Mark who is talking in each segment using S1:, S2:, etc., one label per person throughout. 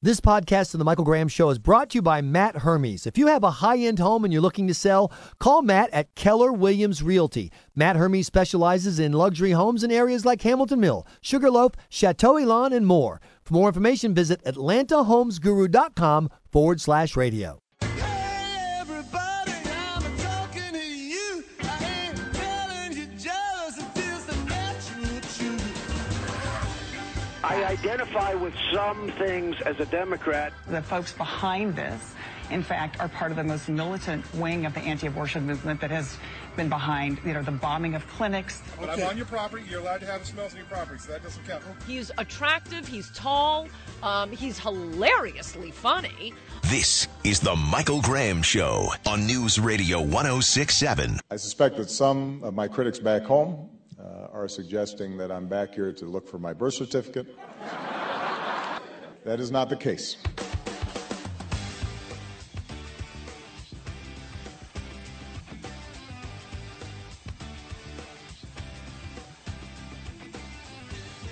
S1: This podcast of the Michael Graham Show is brought to you by Matt Hermes. If you have a high end home and you're looking to sell, call Matt at Keller Williams Realty. Matt Hermes specializes in luxury homes in areas like Hamilton Mill, Sugarloaf, Chateau Elan, and more. For more information, visit AtlantaHomesGuru.com forward slash radio.
S2: I identify with some things as a Democrat.
S3: The folks behind this, in fact, are part of the most militant wing of the anti-abortion movement that has been behind, you know, the bombing of clinics.
S4: But I'm on your property. You're allowed to have smells on your property, so that doesn't count.
S5: He's attractive. He's tall. Um, he's hilariously funny.
S6: This is the Michael Graham Show on News Radio 1067.
S7: I suspect that some of my critics back home uh, are suggesting that I'm back here to look for my birth certificate. that is not the case.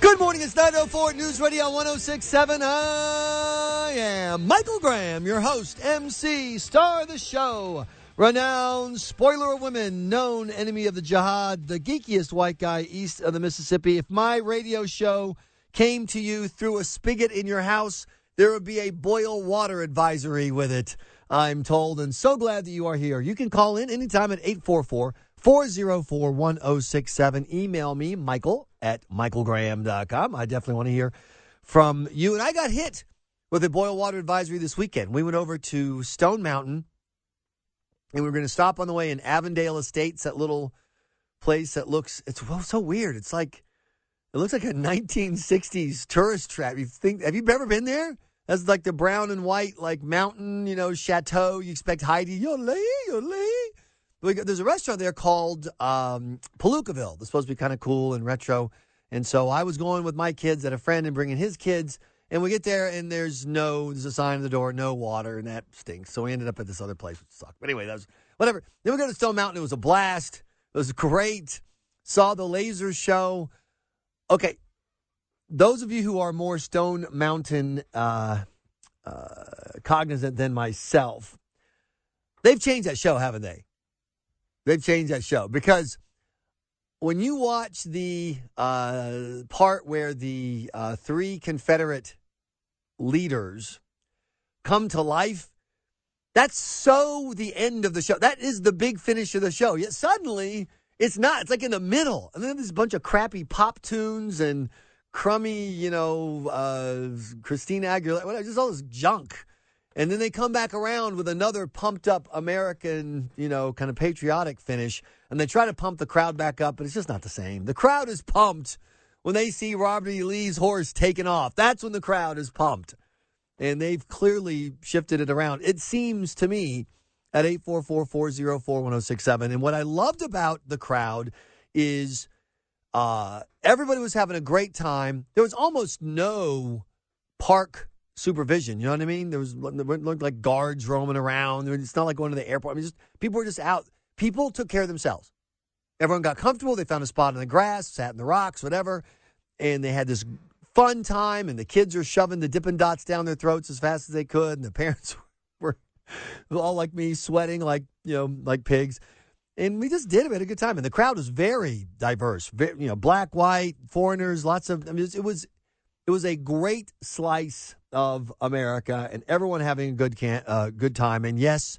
S1: Good morning. It's 904 News Radio 1067. I am Michael Graham, your host, MC, star of the show, renowned spoiler of women, known enemy of the jihad, the geekiest white guy east of the Mississippi. If my radio show came to you through a spigot in your house, there would be a boil water advisory with it, I'm told. And so glad that you are here. You can call in anytime at 844 404 1067. Email me, Michael at michaelgraham.com. I definitely want to hear from you. And I got hit with a boil water advisory this weekend. We went over to Stone Mountain and we are going to stop on the way in Avondale Estates, that little place that looks, it's well, so weird. It's like, it looks like a 1960s tourist trap. You think, have you ever been there? That's like the brown and white, like mountain, you know, chateau. You expect Heidi, yole, yole. But there's a restaurant there called um, Pallookaville. That's supposed to be kind of cool and retro. And so I was going with my kids and a friend and bringing his kids. And we get there and there's no, there's a sign on the door, no water, and that stinks. So we ended up at this other place, which sucked. But anyway, that was whatever. Then we go to Stone Mountain. It was a blast. It was great. Saw the laser show. Okay. Those of you who are more Stone Mountain uh, uh, cognizant than myself, they've changed that show, haven't they? They've changed that show because when you watch the uh, part where the uh, three Confederate leaders come to life, that's so the end of the show. That is the big finish of the show. Yet suddenly, it's not. It's like in the middle. And then there's a bunch of crappy pop tunes and crummy, you know, uh, Christina Aguilera, just all this junk. And then they come back around with another pumped up American, you know, kind of patriotic finish. And they try to pump the crowd back up, but it's just not the same. The crowd is pumped when they see Robert E. Lee's horse taken off. That's when the crowd is pumped. And they've clearly shifted it around. It seems to me at 844-404-1067. And what I loved about the crowd is uh, everybody was having a great time. There was almost no park supervision. You know what I mean? There was looked like guards roaming around. It's not like going to the airport. I mean, just people were just out. People took care of themselves. Everyone got comfortable. They found a spot in the grass, sat in the rocks, whatever, and they had this fun time. And the kids are shoving the Dippin' Dots down their throats as fast as they could, and the parents were all like me, sweating like you know like pigs. And we just did it. We had a good time, and the crowd was very diverse. Very, you know, black, white, foreigners, lots of. I mean, it was it was a great slice of America and everyone having a good can, uh, good time. And yes,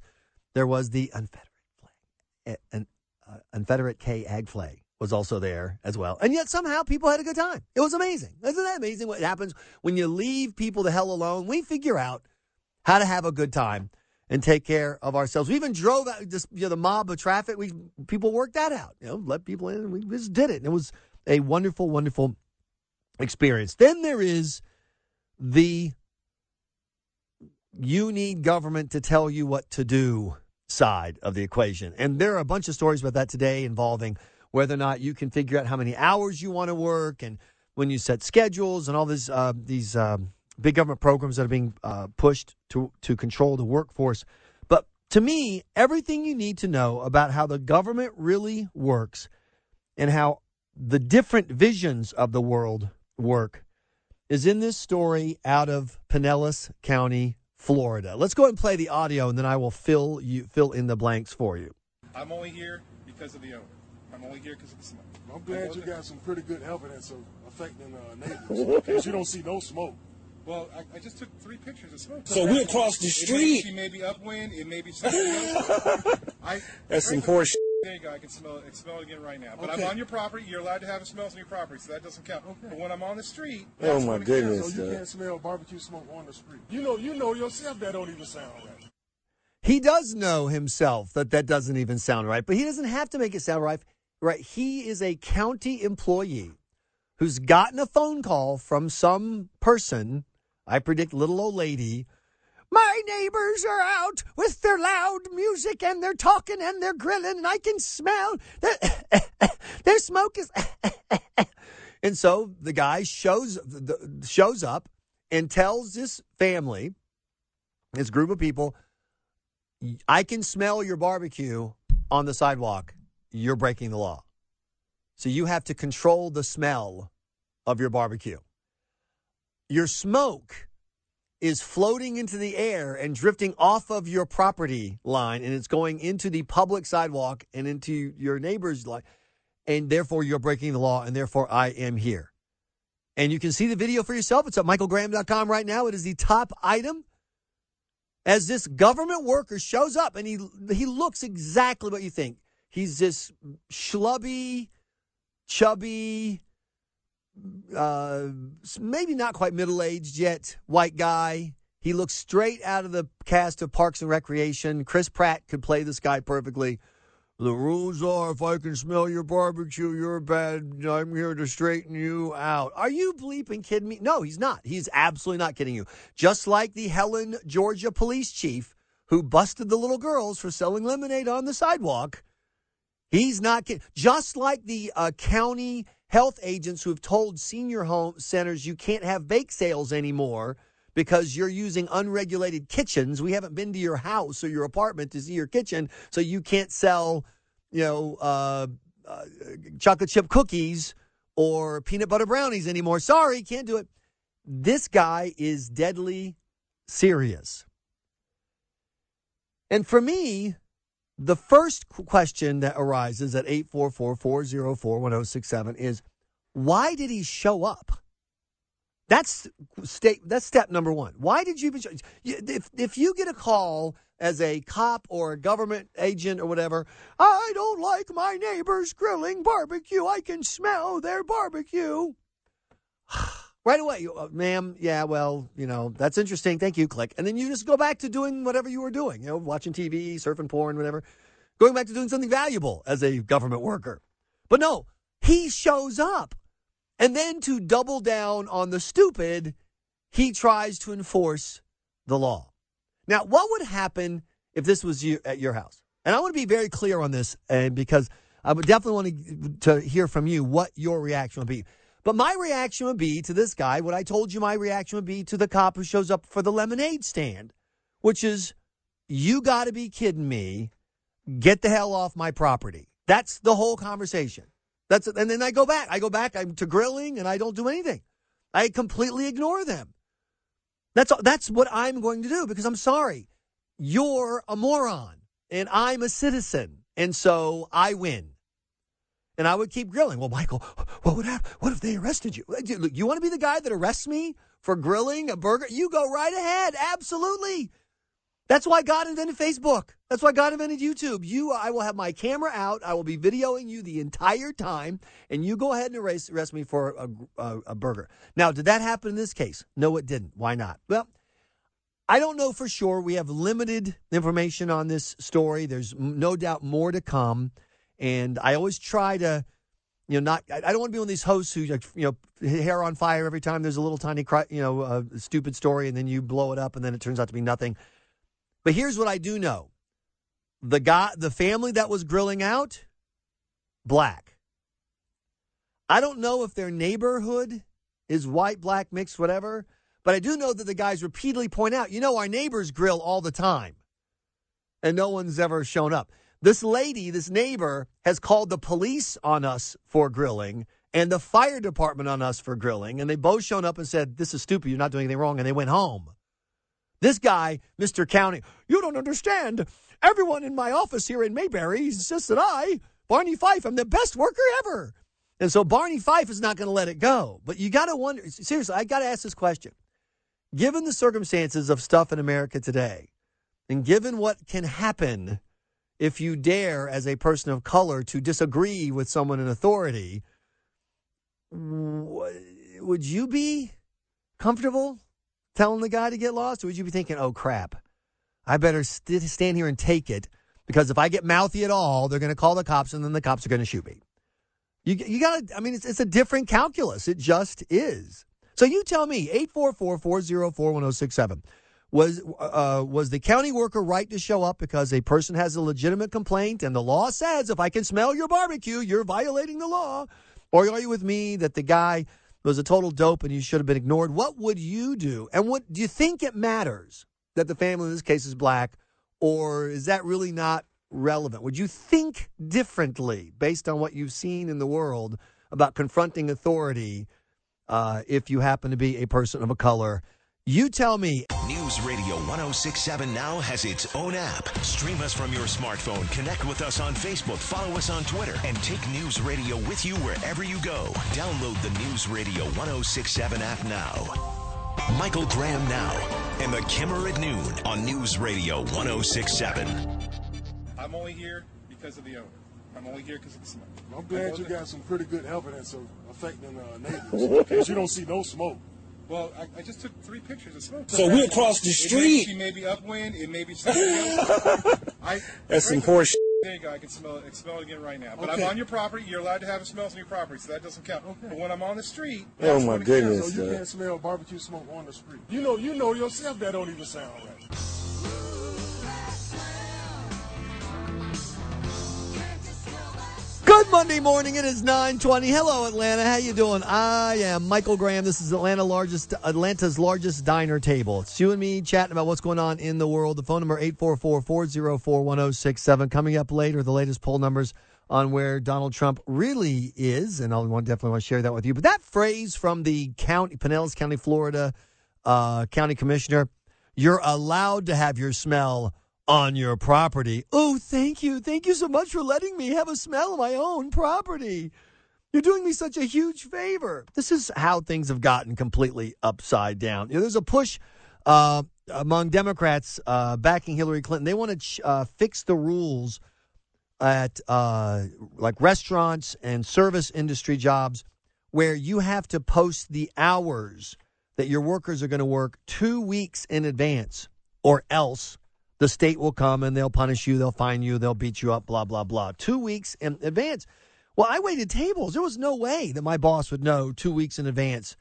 S1: there was the Confederate flag, an uh, Confederate K ag flag was also there as well. And yet somehow people had a good time. It was amazing. Isn't that amazing what happens when you leave people the hell alone? We figure out how to have a good time and take care of ourselves. We even drove out just you know, the mob of traffic. We people worked that out. You know, let people in. We just did it. And it was a wonderful, wonderful experience. Then there is the you need government to tell you what to do side of the equation. And there are a bunch of stories about that today involving whether or not you can figure out how many hours you want to work and when you set schedules and all this, uh, these um, big government programs that are being uh, pushed to, to control the workforce. But to me, everything you need to know about how the government really works and how the different visions of the world work is in this story out of Pinellas County, Florida. Let's go ahead and play the audio, and then I will fill you fill in the blanks for you.
S4: I'm only here because of the owner. I'm only here because of the smoke.
S8: I'm glad you got some pretty good evidence of affecting uh, neighbors because you don't see no smoke.
S4: Well, I, I just took three pictures of smoke.
S9: So we're across the
S4: It may,
S9: street.
S4: she may be upwind. It may be something else. I,
S9: That's some horse
S4: There you go. I can smell it. I can smell it again right now. But
S8: Okay.
S4: I'm on your property. You're allowed to have smells on your property, so that doesn't count. But when I'm on the street,
S9: Oh,
S4: that's
S9: my
S4: when it
S9: goodness.
S8: So you
S9: uh,
S8: can't smell barbecue smoke on the street. You know, you know yourself that don't even sound right.
S1: He does know himself that that doesn't even sound right, but he doesn't have to make it sound right. Right? He is a county employee who's gotten a phone call from some person. I predict little old lady. My neighbors are out with their loud music and they're talking and they're grilling and I can smell their, their smoke is. and so the guy shows shows up and tells this family, this group of people, I can smell your barbecue on the sidewalk. You're breaking the law. So you have to control the smell of your barbecue. Your smoke is floating into the air and drifting off of your property line, and it's going into the public sidewalk and into your neighbor's line. And therefore, you're breaking the law, and therefore, I am here. And you can see the video for yourself. It's at michaelgraham.com right now. It is the top item as this government worker shows up and he he looks exactly what you think. He's this schlubby, chubby, uh, maybe not quite middle aged yet, white guy. He looks straight out of the cast of Parks and Recreation. Chris Pratt could play this guy perfectly. The rules are if I can smell your barbecue, you're bad. I'm here to straighten you out. Are you bleeping kidding me? No, he's not. He's absolutely not kidding you. Just like the Helen, Georgia police chief who busted the little girls for selling lemonade on the sidewalk. He's not kidding. Just like the uh, county health agents who have told senior home centers you can't have bake sales anymore because you're using unregulated kitchens. We haven't been to your house or your apartment to see your kitchen, so you can't sell, you know, uh, uh, chocolate chip cookies or peanut butter brownies anymore. Sorry, can't do it. This guy is deadly serious. And for me, the first question that arises at 844-404-1067 is why did he show up? That's state that's step number 1. Why did you- if if you get a call as a cop or a government agent or whatever, I don't like my neighbors grilling barbecue. I can smell their barbecue. Right away, uh, ma'am. Yeah, well, you know, that's interesting. Thank you. Click. And then you just go back to doing whatever you were doing, you know, watching TV, surfing porn, whatever. Going back to doing something valuable as a government worker. But no, he shows up. And then to double down on the stupid, he tries to enforce the law. Now, what would happen if this was you at your house? And I want to be very clear on this, and because I would definitely want to, to hear from you what your reaction would be. But my reaction would be to this guy, what I told you my reaction would be to the cop who shows up for the lemonade stand, which is, you got to be kidding me. Get the hell off my property. That's the whole conversation. That's and then I go back. I go back I'm to grilling and I don't do anything. I completely ignore them. That's that's what I'm going to do because I'm sorry. You're a moron and I'm a citizen. And so I win. And I would keep grilling. Well, Michael, what would happen? What if they arrested you? Look, you want to be the guy that arrests me for grilling a burger? You go right ahead. Absolutely. That's why God invented Facebook. That's why God invented YouTube. You, I will have my camera out. I will be videoing you the entire time, and you go ahead and arrest, arrest me for a, a, a burger. Now, did that happen in this case? No, it didn't. Why not? Well, I don't know for sure. We have limited information on this story. There's no doubt more to come. And I always try to You know, not I don't want to be one of these hosts who, like, you know, hair on fire every time there's a little tiny, you know, uh, stupid story, and then you blow it up, and then it turns out to be nothing. But here's what I do know: the guy, the family that was grilling out, black. I don't know if their neighborhood is white, black, mixed, whatever. But I do know that the guys repeatedly point out, you know, our neighbors grill all the time, and no one's ever shown up. This lady, this neighbor, has called the police on us for grilling and the fire department on us for grilling, and they both shown up and said, "This is stupid. You're not doing anything wrong," and they went home. This guy, Mr. County, you don't understand. Everyone in my office here in Mayberry says that I, Barney Fife, I'm the best worker ever. And so Barney Fife is not going to let it go. But you got to wonder seriously, I got to ask this question. Given the circumstances of stuff in America today, and given what can happen if you dare, as a person of color, to disagree with someone in authority, would you be comfortable telling the guy to get lost? Or would you be thinking, oh, crap, I better st- stand here and take it because if I get mouthy at all, they're going to call the cops and then the cops are going to shoot me? You, you got to, I mean, it's, it's a different calculus. It just is. So you tell me, 844 404 1067. Was, uh, was the county worker right to show up because a person has a legitimate complaint and the law says if I can smell your barbecue, you're violating the law? Or are you with me that the guy was a total dope and you should have been ignored? What would you do? And what do you think it matters that the family in this case is black? Or is that really not relevant? Would you think differently based on what you've seen in the world about confronting authority uh, if you happen to be a person of a color? You tell me.
S6: News Radio 1067 now has its own app. Stream us from your smartphone, connect with us on Facebook, follow us on Twitter, and take News Radio with you wherever you go. Download the News Radio 1067 app now. Michael Graham now, and the Kimmer at noon on News Radio 1067.
S4: I'm only here because of the owner. I'm only here because of the smoke.
S8: I'm glad you got some pretty good evidence of affecting uh, neighbors because you don't see no smoke.
S4: Well, I, I just took three pictures of smoke.
S9: So we across the
S4: It may-
S9: street.
S4: She may be upwind. It may be something else. I,
S9: That's some horse
S4: There you go. I can smell it. I can smell it again right now. But
S8: Okay.
S4: I'm on your property. You're allowed to have a smells on your property, so that doesn't count. But when I'm on the street,
S9: Oh,
S4: that's
S9: my goodness.
S4: counts.
S8: So you can't smell barbecue smoke on the street. You know, you know yourself that don't even sound right.
S1: Good Monday morning. It is 920. Hello, Atlanta. How you doing? I am Michael Graham. This is Atlanta largest, Atlanta's largest diner table. It's you and me chatting about what's going on in the world. The phone number 844-404-1067. Coming up later, the latest poll numbers on where Donald Trump really is, and I'll definitely want to share that with you. But that phrase from the county, Pinellas County, Florida uh, county commissioner, you're allowed to have your smell on your property. Oh, thank you. Thank you so much for letting me have a smell of my own property. You're doing me such a huge favor. This is how things have gotten completely upside down. You know, there's a push uh, among Democrats uh, backing Hillary Clinton. They want to ch- uh, fix the rules at uh, like restaurants and service industry jobs where you have to post the hours that your workers are going to work two weeks in advance, or else the state will come and they'll punish you, they'll fine you, they'll beat you up, blah, blah, blah. Two weeks in advance. Well, I waited tables. There was no way that my boss would know two weeks in advance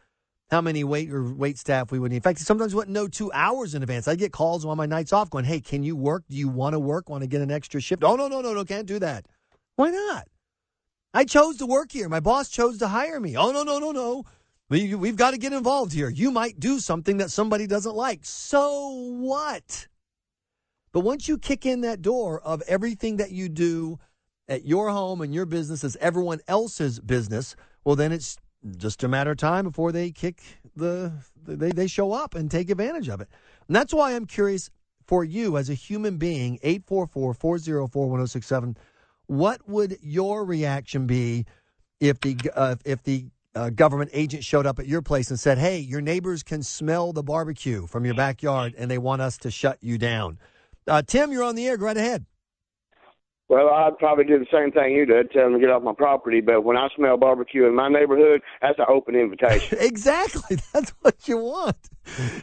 S1: how many wait or wait staff we would need. In fact, sometimes wouldn't know two hours in advance. I get calls on my nights off going, hey, can you work? Do you want to work? Want to get an extra shift? Oh, no, no, no, no, can't do that. Why not? I chose to work here. My boss chose to hire me. Oh, no, no, no, no. We, we've got to get involved here. You might do something that somebody doesn't like. So what? But once you kick in that door of everything that you do at your home and your business is everyone else's business, well, then it's just a matter of time before they kick the, they, they show up and take advantage of it. And that's why I'm curious for you as a human being, 844 404 1067, what would your reaction be if the, uh, if the uh, government agent showed up at your place and said, hey, your neighbors can smell the barbecue from your backyard and they want us to shut you down? Uh, Tim, you're on the air. Go right ahead.
S10: Well, I'd probably do the same thing you did, tell them to get off my property. But when I smell barbecue in my neighborhood, that's an open invitation.
S1: exactly. That's what you want.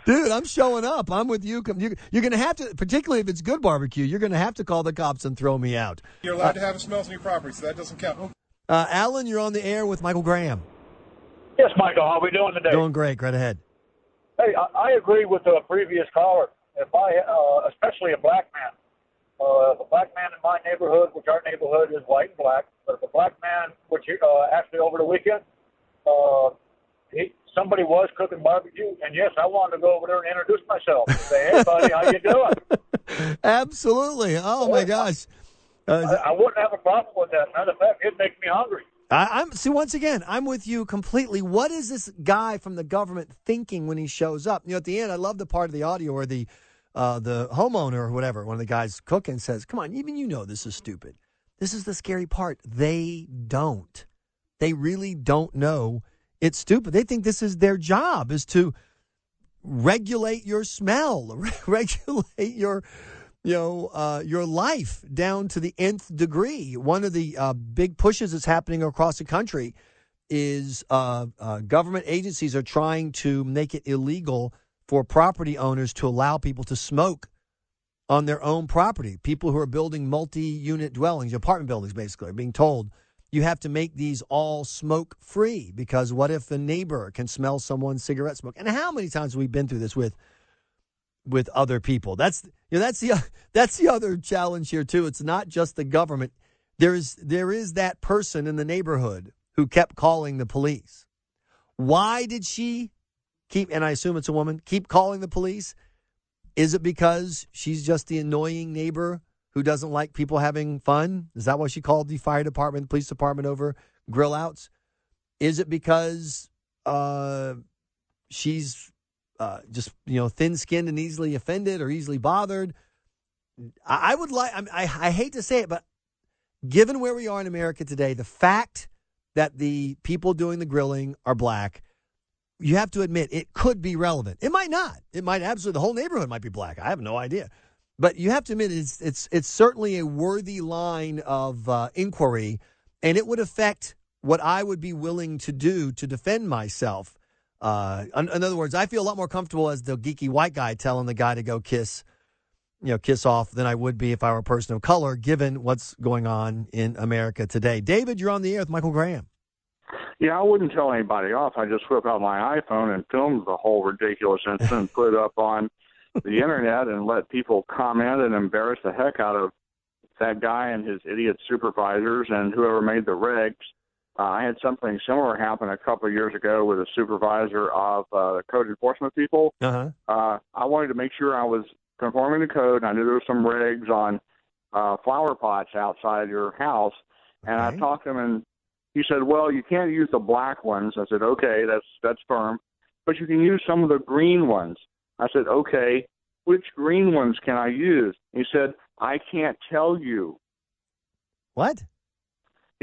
S1: Dude, I'm showing up. I'm with you. You- You're going to have to, particularly if it's good barbecue, you're going to have to call the cops and throw me out.
S4: You're allowed to have smells on your property, so that doesn't count.
S1: Uh, Alan, you're on the air with Michael Graham.
S9: Yes, Michael. How are we doing today?
S1: Doing great. Right ahead.
S9: Hey, I, I agree with the previous caller. If I, uh, especially a black man, uh, if a black man in my neighborhood, which our neighborhood is white and black, but if a black man, which uh, actually over the weekend, uh, he, somebody was cooking barbecue, and yes, I wanted to go over there and introduce myself. And say, hey, buddy, how you doing?
S1: Absolutely. Oh my gosh. Uh,
S9: I, I wouldn't have a problem with that. Matter of fact, it'd make me hungry.
S1: I, I'm see once again. I'm with you completely. What is this guy from the government thinking when he shows up? You know, at the end, I love the part of the audio where the uh, the homeowner or whatever, one of the guys cooking, says, "Come on, even you know this is stupid." This is the scary part. They don't. They really don't know it's stupid. They think this is their job is to regulate your smell, regulate your you know uh, your life down to the nth degree. One of the uh, big pushes that's happening across the country is uh, uh, government agencies are trying to make it illegal for property owners to allow people to smoke on their own property. People who are building multi-unit dwellings, apartment buildings, basically, are being told you have to make these all smoke free because what if a neighbor can smell someone's cigarette smoke? And how many times have we been through this with with other people? That's you know that's the that's the other challenge here too. It's not just the government. There is there is that person in the neighborhood who kept calling the police. Why did she keep and I assume it's a woman keep calling the police? Is it because she's just the annoying neighbor who doesn't like people having fun? Is that why she called the fire department, police department over grill outs? Is it because uh, she's uh, just you know thin skinned and easily offended or easily bothered? I, I would like. I, I hate to say it, but given where we are in America today, the fact that the people doing the grilling are black, you have to admit it could be relevant. It might not. It might absolutely. The whole neighborhood might be black. I have no idea. But you have to admit it's it's it's certainly a worthy line of uh, inquiry, and it would affect what I would be willing to do to defend myself. Uh, in, in, other words, I feel a lot more comfortable as the geeky white guy telling the guy to go kiss, you know, kiss off than I would be if I were a person of color, given what's going on in America today. David, you're on the air with Michael Graham.
S11: Yeah, I wouldn't tell anybody off. I just whip out my iPhone and film the whole ridiculous incident put it up on the internet and let people comment and embarrass the heck out of that guy and his idiot supervisors and whoever made the regs. Uh, I had something similar happen a couple of years ago with a supervisor of uh, the code enforcement people.
S1: Uh-huh.
S11: Uh, I wanted to make sure I was conforming to code. And I knew there were some regs on uh, flower pots outside your house, and okay. I talked to him, and he said, "Well, you can't use the black ones." I said, "Okay, that's that's firm, but you can use some of the green ones." I said, okay, which green ones can I use? He said, I can't tell you.
S1: What?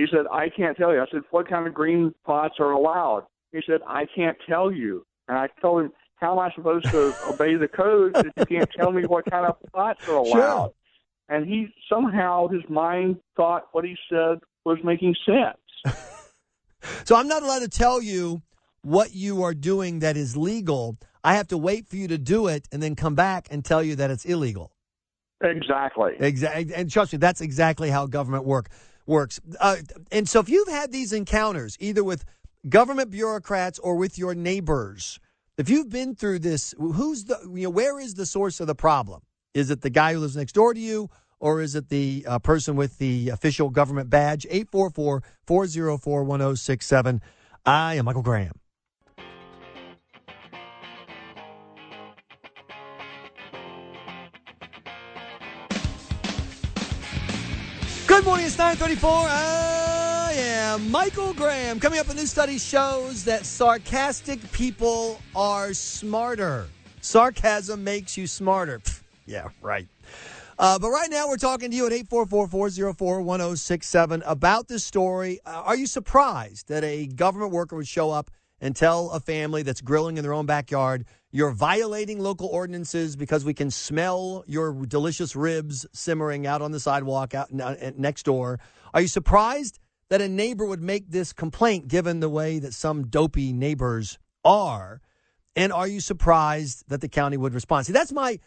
S11: He said, I can't tell you. I said, what kind of green pots are allowed? He said, I can't tell you. And I told him, how am I supposed to obey the code if you can't tell me what kind of pots are allowed? Sure. And he somehow his mind thought what he said was making sense.
S1: so I'm not allowed to tell you what you are doing that is legal. I have to wait for you to do it and then come back and tell you that it's illegal.
S11: Exactly.
S1: Exactly. And trust me, that's exactly how government work works. Uh, and so if you've had these encounters, either with government bureaucrats or with your neighbors, if you've been through this, who's the, you know, where is the source of the problem? Is it the guy who lives next door to you? Or is it the uh, person with the official government badge? 844 404 1067. I am Michael Graham. Good morning, it's 934. I am Michael Graham. Coming up, a new study shows that sarcastic people are smarter. Sarcasm makes you smarter. Yeah, right. Uh, but right now, we're talking to you at 844 404 1067 about this story. Uh, are you surprised that a government worker would show up and tell a family that's grilling in their own backyard, you're violating local ordinances because we can smell your delicious ribs simmering out on the sidewalk out next door. Are you surprised that a neighbor would make this complaint given the way that some dopey neighbors are? And are you surprised that the county would respond? See, that's my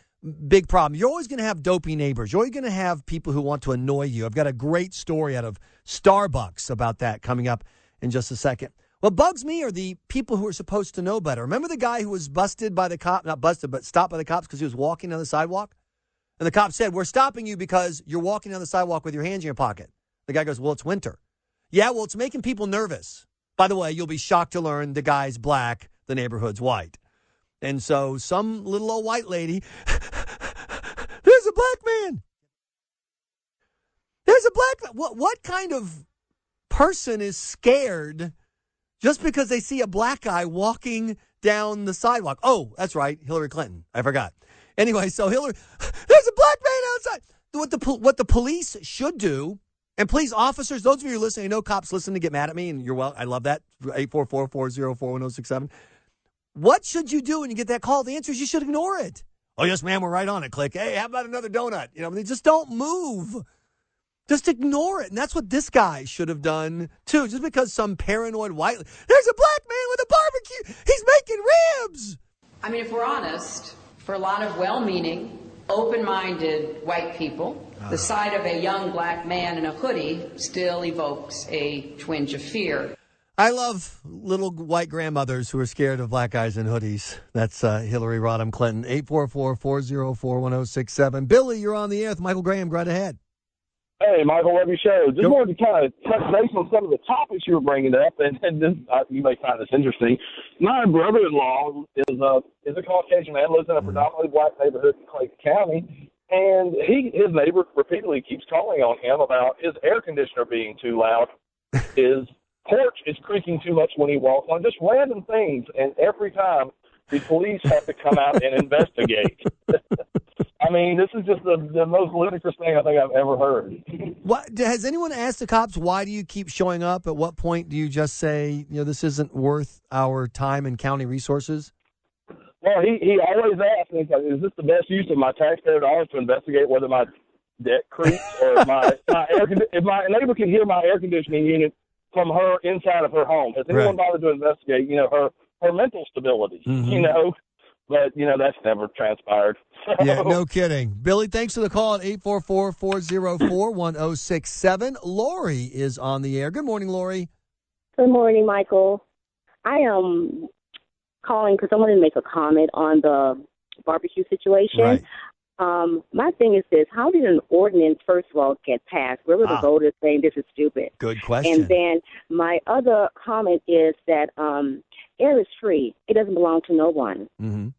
S1: big problem. You're always going to have dopey neighbors. You're always going to have people who want to annoy you. I've got a great story out of Starbucks about that coming up in just a second. What bugs me are the people who are supposed to know better. Remember the guy who was busted by the cop, not busted, but stopped by the cops because he was walking down the sidewalk? And the cop said, We're stopping you because you're walking down the sidewalk with your hands in your pocket. The guy goes, Well, it's winter. Yeah, well, it's making people nervous. By the way, you'll be shocked to learn the guy's black, the neighborhood's white. And so some little old white lady, there's a black man. There's a black what what kind of person is scared just because they see a black guy walking down the sidewalk? Oh, that's right, Hillary Clinton. I forgot. Anyway, so Hillary, there's a black man outside. What the what the police should do, and please, officers, those of you who are listening, I know cops listen to get mad at me, and you're well. I love that. Eight four four four zero four one zero six seven. What should you do when you get that call? The answer is you should ignore it. Oh yes, ma'am, we're right on it. Click. Hey, how about another donut? You know, they just don't move. Just ignore it. And that's what this guy should have done too. Just because some paranoid white there's a black man with a barbecue. He's making ribs.
S12: I mean, if we're honest, for a lot of well meaning, open minded white people, the sight of a young black man in a hoodie still evokes a twinge of fear.
S1: I love little white grandmothers who are scared of black guys in hoodies. That's uh, Hillary Rodham Clinton. 844-404-1067. Billy, you're on the air with Michael Graham. Go right ahead.
S13: Hey, Michael, love your show. Just wanted to kind of touch base on some of the topics you were bringing up, and, and this, uh, you may find this interesting. My brother-in-law is a is a Caucasian man, lives in a predominantly black neighborhood in Clayton County, and he his neighbor repeatedly keeps calling on him about his air conditioner being too loud, his porch is creaking too much when he walks on, just random things, and every time the police have to come out and investigate. I mean, this is just the, the most ludicrous thing I think I've ever heard.
S1: What has anyone asked the cops why do you keep showing up? At what point do you just say, you know, this isn't worth our time and county resources?
S13: Well, he he always asks me, "Is this the best use of my taxpayer dollars to investigate whether my debt creaks or my my air condi- if my neighbor can hear my air conditioning unit from her inside of her home? Has anyone bothered to investigate, you know, her her mental stability?
S1: Mhm.
S13: You know, but you know that's never transpired. So,
S1: Yeah, no kidding. Billy, thanks for the call at 844-404-1067. Lori is on the air. Good morning, Lori.
S14: Good morning, Michael. I am calling because I wanted to make a comment on the barbecue situation.
S1: Right.
S14: Um, my thing is this: How did an ordinance, first of all, get passed? Where were the
S1: Ah.
S14: voters saying this is stupid?
S1: Good question.
S14: And then my other comment is that um, air is free; it doesn't belong to no one.
S1: Mm-hmm.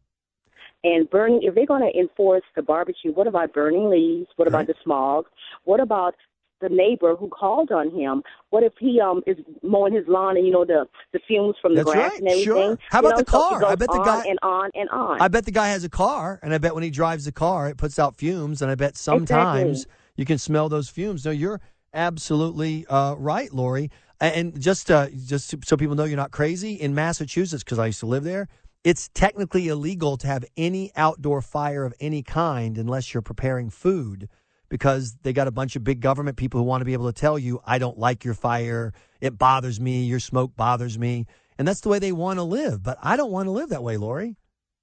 S14: And burning, if they're going to enforce the barbecue, what about burning leaves? What about the smog? What about the neighbor who called on him? What if he um is mowing his lawn and you know the the fumes from the
S1: That's
S14: grass
S1: right,
S14: and everything?
S1: sure. How
S14: You
S1: about
S14: know,
S1: the car?
S14: goes
S1: I bet the guy-
S14: and on and on.
S1: I bet the guy has a car, and I bet when he drives the car, it puts out fumes, and I bet sometimes
S14: Exactly.
S1: you can smell those fumes. No, you're absolutely uh, right, Lori. And just uh, just so people know you're not crazy, in Massachusetts, because I used to live there, it's technically illegal to have any outdoor fire of any kind unless you're preparing food because they got a bunch of big government people who want to be able to tell you, I don't like your fire. It bothers me. Your smoke bothers me. And that's the way they want to live. But I don't want to live that way, Lori.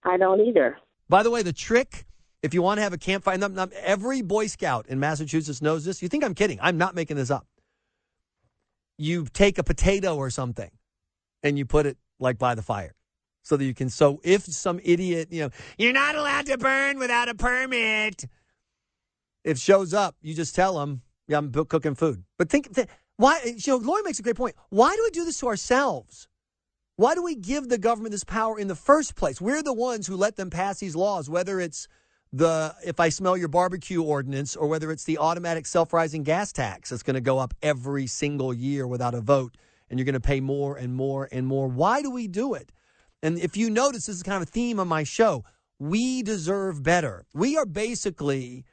S14: I don't either.
S1: By the way, the trick, if you want to have a campfire, and I'm- I'm- every Boy Scout in Massachusetts knows this. You think I'm kidding? I'm not making this up. You take a potato or something and you put it like by the fire so that you can. So if some idiot, you know, you're not allowed to burn without a permit, if shows up, you just tell them, yeah, I'm cooking food. But think, th- why, you know, Lori makes a great point. Why do we do this to ourselves? Why do we give the government this power in the first place? We're the ones who let them pass these laws, whether it's the if I smell your barbecue ordinance or whether it's the automatic self-rising gas tax that's going to go up every single year without a vote and you're going to pay more and more and more. Why do we do it? And if you notice this is kind of a theme on my show, we deserve better. We are basically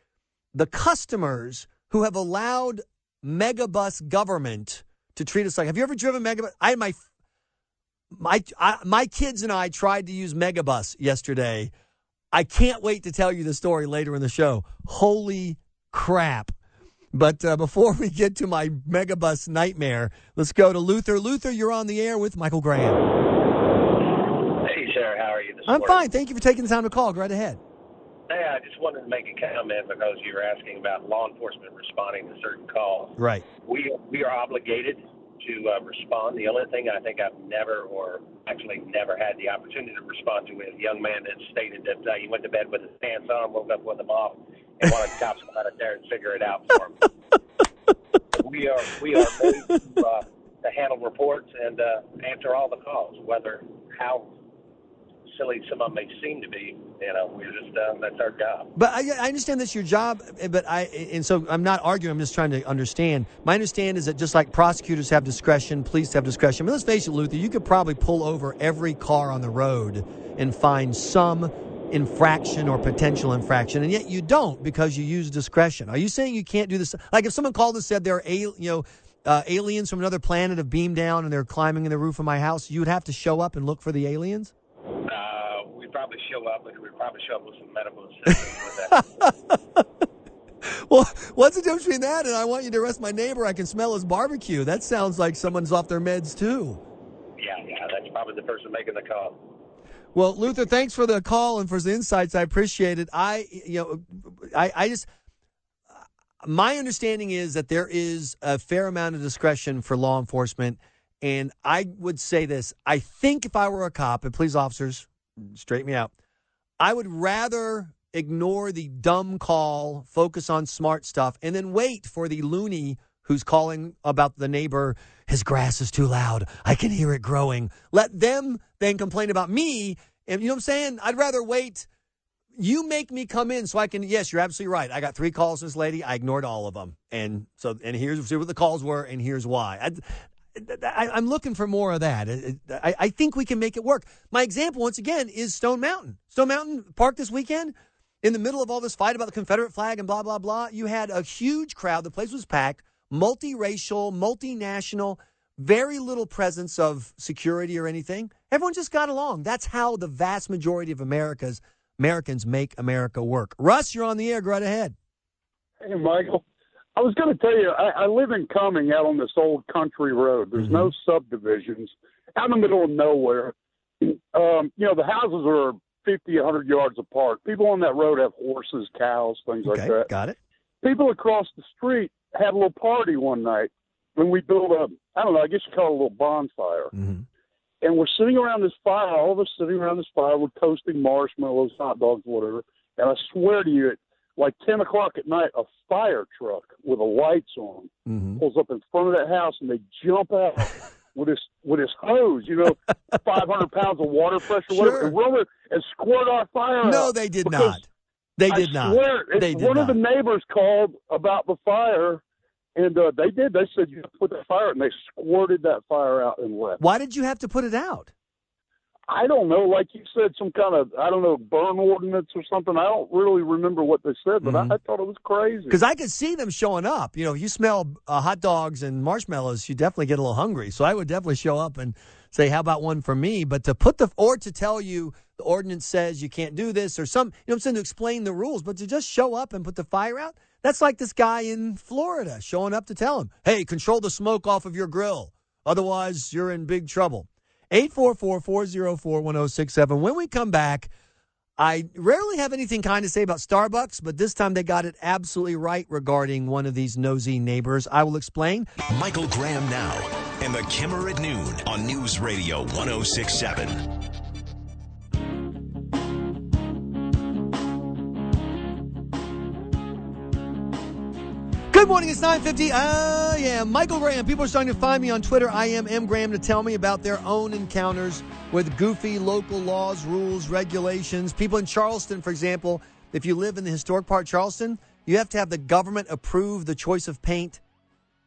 S1: the customers who have allowed megabus government to treat us like have you ever driven megabus? I had my my I, my kids and I tried to use Megabus yesterday. I can't wait to tell you the story later in the show. Holy crap. But uh, before we get to my Megabus nightmare, let's go to Luther. Luther, you're on the air with Michael Graham.
S15: Hey, sir. How are you this
S1: I'm
S15: morning?
S1: fine. Thank you for taking the time to call. Go right ahead.
S15: Hey, I just wanted to make a comment because you were asking about law enforcement responding to certain calls.
S1: Right.
S15: We we are obligated to uh, respond. The only thing I think I've never, or actually never had the opportunity to respond to is a young man that stated that uh, he went to bed with his pants on, woke up with them off, and wanted the cops to come out of there and figure it out for him. we are we are made to, uh, to handle reports and uh, answer all the calls, whether how silly some of them may seem to be. You know, we're just uh, that's our job.
S1: But I, I understand that's your job, but I and so I'm not arguing. I'm just trying to understand. My understand is that just like prosecutors have discretion, police have discretion. Mean, let's face it, Luther. You could probably pull over every car on the road and find some infraction or potential infraction, and yet you don't because you use discretion. Are you saying you can't do this? Like if someone called and said there are al- you know uh, aliens from another planet have beamed down and they're climbing in the roof of my house, you would have to show up and look for the aliens.
S15: Uh, we'd probably show up, but we'd probably show up with some medical assistance with that.
S1: Well, what's the difference between that and I want you to arrest my neighbor? I can smell his barbecue. That sounds like someone's off their meds too.
S15: yeah, yeah, that's probably the person making the call.
S1: Well, Luther, thanks for the call and for the insights. I appreciate it. I, you know, I, I just, my understanding is that there is a fair amount of discretion for law enforcement. And I would say this I think if I were a cop, and please, officers, straighten me out, I would rather ignore the dumb call, focus on smart stuff, and then wait for the loony who's calling about the neighbor, his grass is too loud. I can hear it growing. Let them then complain about me. And you know what I'm saying? I'd rather wait. You make me come in so I can. Yes, you're absolutely right. I got three calls from this lady. I ignored all of them, and so and here's see what the calls were, and here's why. I, I, I'm looking for more of that. I, I think we can make it work. My example, once again, is Stone Mountain. Stone Mountain Park this weekend, in the middle of all this fight about the Confederate flag and blah, blah, blah, you had a huge crowd. The place was packed, multiracial, multinational, very little presence of security or anything. Everyone just got along. That's how the vast majority of America's Americans make America work. Russ, you're on the air. Go right ahead.
S16: Hey, Michael. I was going to tell you, I, I live in Cumming out on this old country road. There's no subdivisions out in the middle of nowhere. Um, you know, the houses are 50, 100 yards apart. People on that road have horses, cows, things like that.
S1: got it.
S16: People across the street had a little party one night when we built a, I don't know, I guess you call it a little bonfire. And we're sitting around this fire, all of us sitting around this fire, we're toasting marshmallows, hot dogs, whatever. And I swear to you, at like 10 o'clock at night, a fire truck with the lights on pulls up in front of that house and they jump out with his with his hose, you know, 500 pounds of water pressure, whatever, and run it and squirt our fire out.
S1: No, they did not. They
S16: I
S1: did not.
S16: swear, it-
S1: They did
S16: one
S1: not.
S16: of the neighbors called about the fire, and uh, they did. They said you put that fire, out," and they squirted that fire out and left.
S1: Why did you have to put it out?
S16: I don't know, like you said, some kind of I don't know burn ordinance or something. I don't really remember what they said, but I, I thought it was crazy.
S1: Because I could see them showing up. You know, if you smell uh, hot dogs and marshmallows, you definitely get a little hungry. So I would definitely show up and say, "How about one for me?" But to put the or to tell you the ordinance says you can't do this or some, you know, what I'm saying to explain the rules, but to just show up and put the fire out. That's like this guy in Florida showing up to tell him, "Hey, control the smoke off of your grill, otherwise you're in big trouble." 844-404-1067. When we come back, I rarely have anything kind to say about Starbucks, but this time they got it absolutely right regarding one of these nosy neighbors. I will explain.
S6: Michael Graham now and the Kimmer at noon on News Radio 1067.
S1: Good morning, it's 950. I ah, yeah, Michael Graham. People are starting to find me on Twitter. I am M. Graham to tell me about their own encounters with goofy local laws, rules, regulations. People in Charleston, for example, if you live in the historic part of Charleston, you have to have the government approve the choice of paint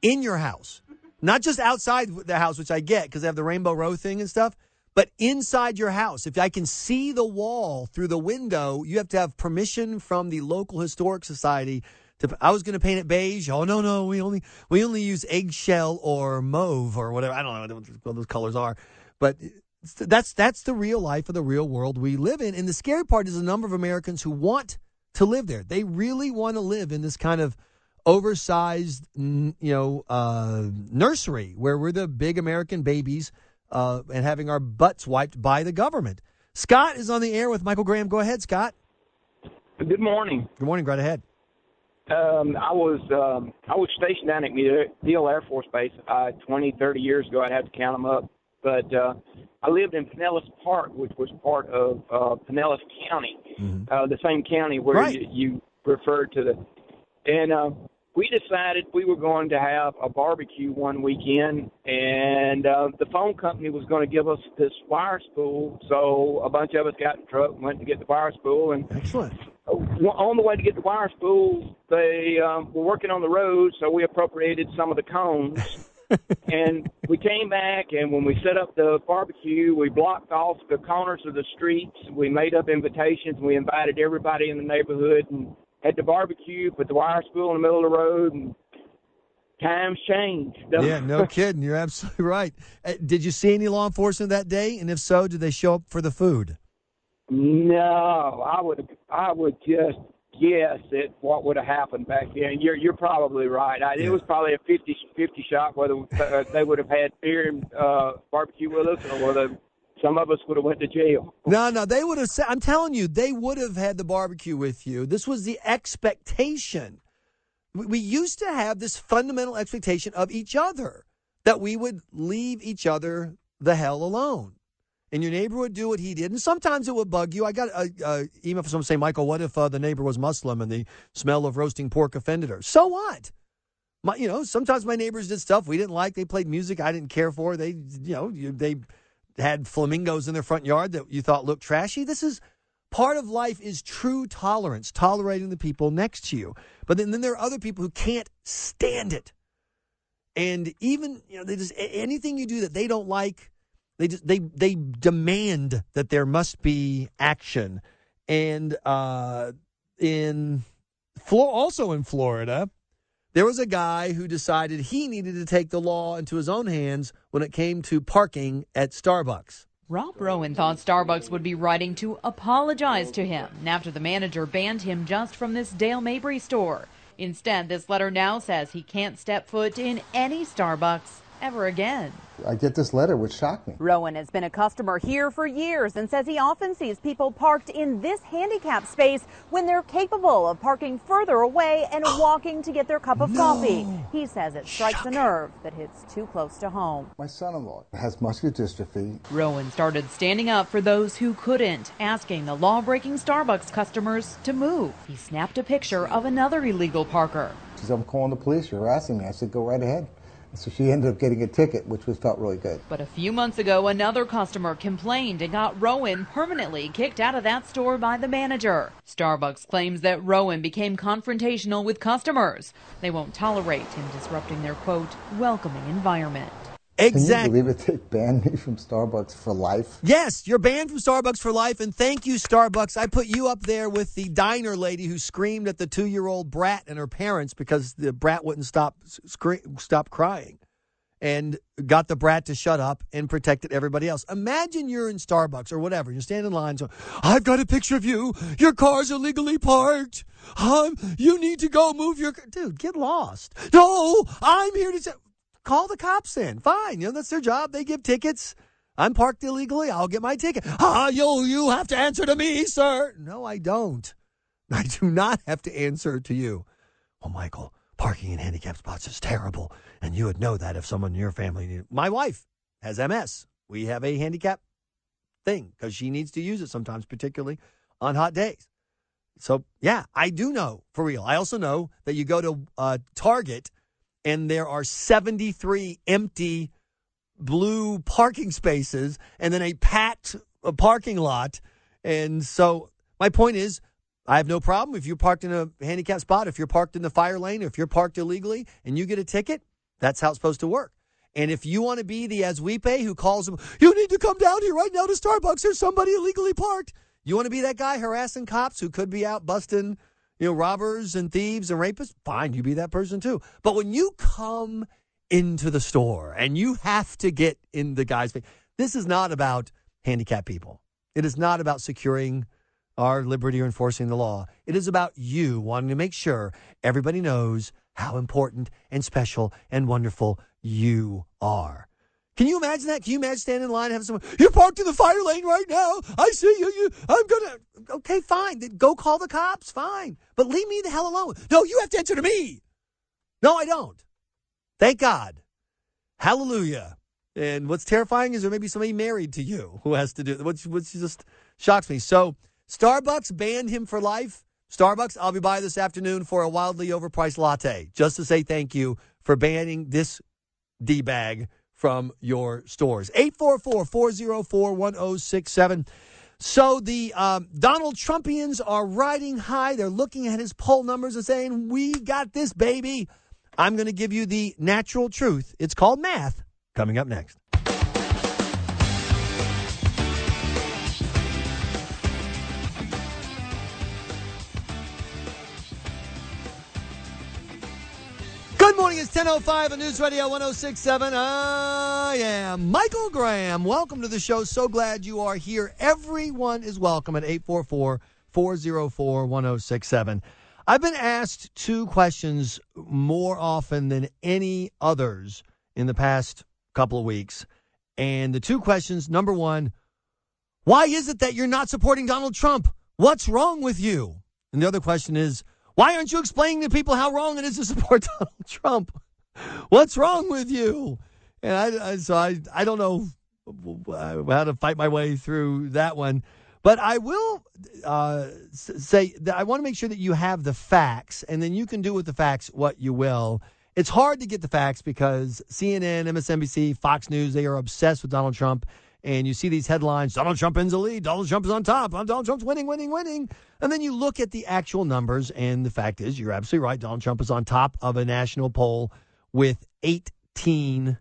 S1: in your house. Not just outside the house, which I get because they have the rainbow row thing and stuff, but inside your house. If I can see the wall through the window, you have to have permission from the local historic society to I was going to paint it beige. Oh no, no, we only we only use eggshell or mauve or whatever. I don't know what those colors are. But that's that's the real life of the real world we live in. And the scary part is the number of Americans who want to live there. They really want to live in this kind of oversized, you know, uh, nursery where we're the big American babies uh, and having our butts wiped by the government. Scott is on the air with Michael Graham. Go ahead, Scott.
S17: Good morning.
S1: Good morning. Right ahead.
S17: Um, I was um, I was stationed down at MacDill Air Force Base uh, 20, 30 years ago. I'd have to count them up. But uh, I lived in Pinellas Park, which was part of uh, Pinellas County, uh, the same county where
S1: Right.
S17: you, you referred to the. And uh, we decided we were going to have a barbecue one weekend, and uh, the phone company was going to give us this wire spool. So a bunch of us got in the truck and went to get the wire spool, and
S1: excellent.
S17: On the way to get the wire spool, they um, were working on the road, so we appropriated some of the cones. and we came back, and when we set up the barbecue, we blocked off the corners of the streets. We made up invitations. We invited everybody in the neighborhood and had the barbecue, put the wire spool in the middle of the road, and times changed.
S1: Yeah, no kidding. You're absolutely right. Uh, did you see any law enforcement that day? And if so, did they show up for the food?
S17: No, I would I would just guess at what would have happened back then. You're you're probably right. I, It was probably a 50 50 shot whether uh, they would have had beer and uh, barbecue with us, or whether some of us would have went to jail.
S1: No, no, they would have said, I'm telling you, they would have had the barbecue with you. This was the expectation. We, used to have this fundamental expectation of each other that we would leave each other the hell alone. And your neighbor would do what he did. And sometimes it would bug you. I got a, a email from someone saying, Michael, what if uh, the neighbor was Muslim and the smell of roasting pork offended her? So what? My, you know, sometimes my neighbors did stuff we didn't like. They played music I didn't care for. They, you know, they had flamingos in their front yard that you thought looked trashy. This is part of life is true tolerance, tolerating the people next to you. But then, then there are other people who can't stand it. And even, you know, they just anything you do that they don't like, they just they they demand that there must be action. And uh in also in Florida, there was a guy who decided he needed to take the law into his own hands when it came to parking at Starbucks.
S18: Rob Rowan thought Starbucks would be writing to apologize to him after the manager banned him just from this Dale Mabry store. Instead, this letter now says he can't step foot in any Starbucks ever again.
S19: I get this letter, which shocked me.
S20: Rowan has been a customer here for years and says he often sees people parked in this handicap space when they're capable of parking further away and walking to get their cup of coffee. He says it strikes a nerve that hits too close to home.
S19: My son-in-law has muscular dystrophy.
S18: Rowan started standing up for those who couldn't, asking the law breaking Starbucks customers to move. He snapped a picture of another illegal parker.
S19: She said, I'm calling the police. You're harassing me. I said, go right ahead. So she ended up getting a ticket, which was felt really good.
S18: But a few months ago, another customer complained and got Rowan permanently kicked out of that store by the manager. Starbucks claims that Rowan became confrontational with customers. They won't tolerate him disrupting their quote, welcoming environment.
S1: Exactly.
S19: Can you believe it? They banned me from Starbucks for life.
S1: Yes, you're banned from Starbucks for life, and thank you, Starbucks. I put you up there with the diner lady who screamed at the two-year-old brat and her parents because the brat wouldn't stop stop crying, and got the brat to shut up and protected everybody else. Imagine you're in Starbucks or whatever. You're standing in line, so I've got a picture of you. Your car's illegally parked. Um, you need to go move your dude. Get lost. No, I'm here to say. Call the cops in. Fine. You know, that's their job. They give tickets. I'm parked illegally. I'll get my ticket. Ah, you, you have to answer to me, sir. No, I don't. I do not have to answer to you. Well, Michael, parking in handicapped spots is terrible. And you would know that if someone in your family needed. My wife has MS. We have a handicap thing because she needs to use it sometimes, particularly on hot days. So, yeah, I do know for real. I also know that you go to uh, Target and there are 73 empty blue parking spaces and then a packed uh, parking lot. And so my point is, I have no problem if you're parked in a handicap spot, if you're parked in the fire lane, if you're parked illegally and you get a ticket, that's how it's supposed to work. And if you want to be the Aswepe who calls them, you need to come down here right now to Starbucks. There's somebody illegally parked. You want to be that guy harassing cops who could be out busting, you know, robbers and thieves and rapists? Fine, you be that person too. But when you come into the store and you have to get in the guy's face, this is not about handicapped people. It is not about securing our liberty or enforcing the law. It is about you wanting to make sure everybody knows how important and special and wonderful you are. Can you imagine that? Can you imagine standing in line and having someone, you're parked in the fire lane right now. I see you. you I'm going to, okay, fine. Then go call the cops. Fine. But leave me the hell alone. No, you have to answer to me. No, I don't. Thank God. Hallelujah. And what's terrifying is there may be somebody married to you who has to do which which just shocks me. So Starbucks banned him for life. Starbucks, I'll be by this afternoon for a wildly overpriced latte just to say thank you for banning this D bag from your stores. 844 404 1067. So the um, Donald Trumpians are riding high. They're looking at his poll numbers and saying, We got this, baby. I'm going to give you the natural truth. It's called math coming up next. Good morning. It's 10.05 on News Radio 106.7. I am Michael Graham. Welcome to the show. So glad you are here. Everyone is welcome at 844 404 1067. I've been asked two questions more often than any others in the past couple of weeks. And the two questions number one, why is it that you're not supporting Donald Trump? What's wrong with you? And the other question is, why aren't you explaining to people how wrong it is to support Donald Trump? What's wrong with you? And I, I so I, I don't know how to fight my way through that one. But I will uh, say that I want to make sure that you have the facts, and then you can do with the facts what you will. It's hard to get the facts because CNN, MSNBC, Fox News, they are obsessed with Donald Trump. And you see these headlines Donald Trump ends the lead, Donald Trump is on top, uh, Donald Trump's winning, winning, winning. And then you look at the actual numbers, and the fact is, you're absolutely right. Donald Trump is on top of a national poll with 18%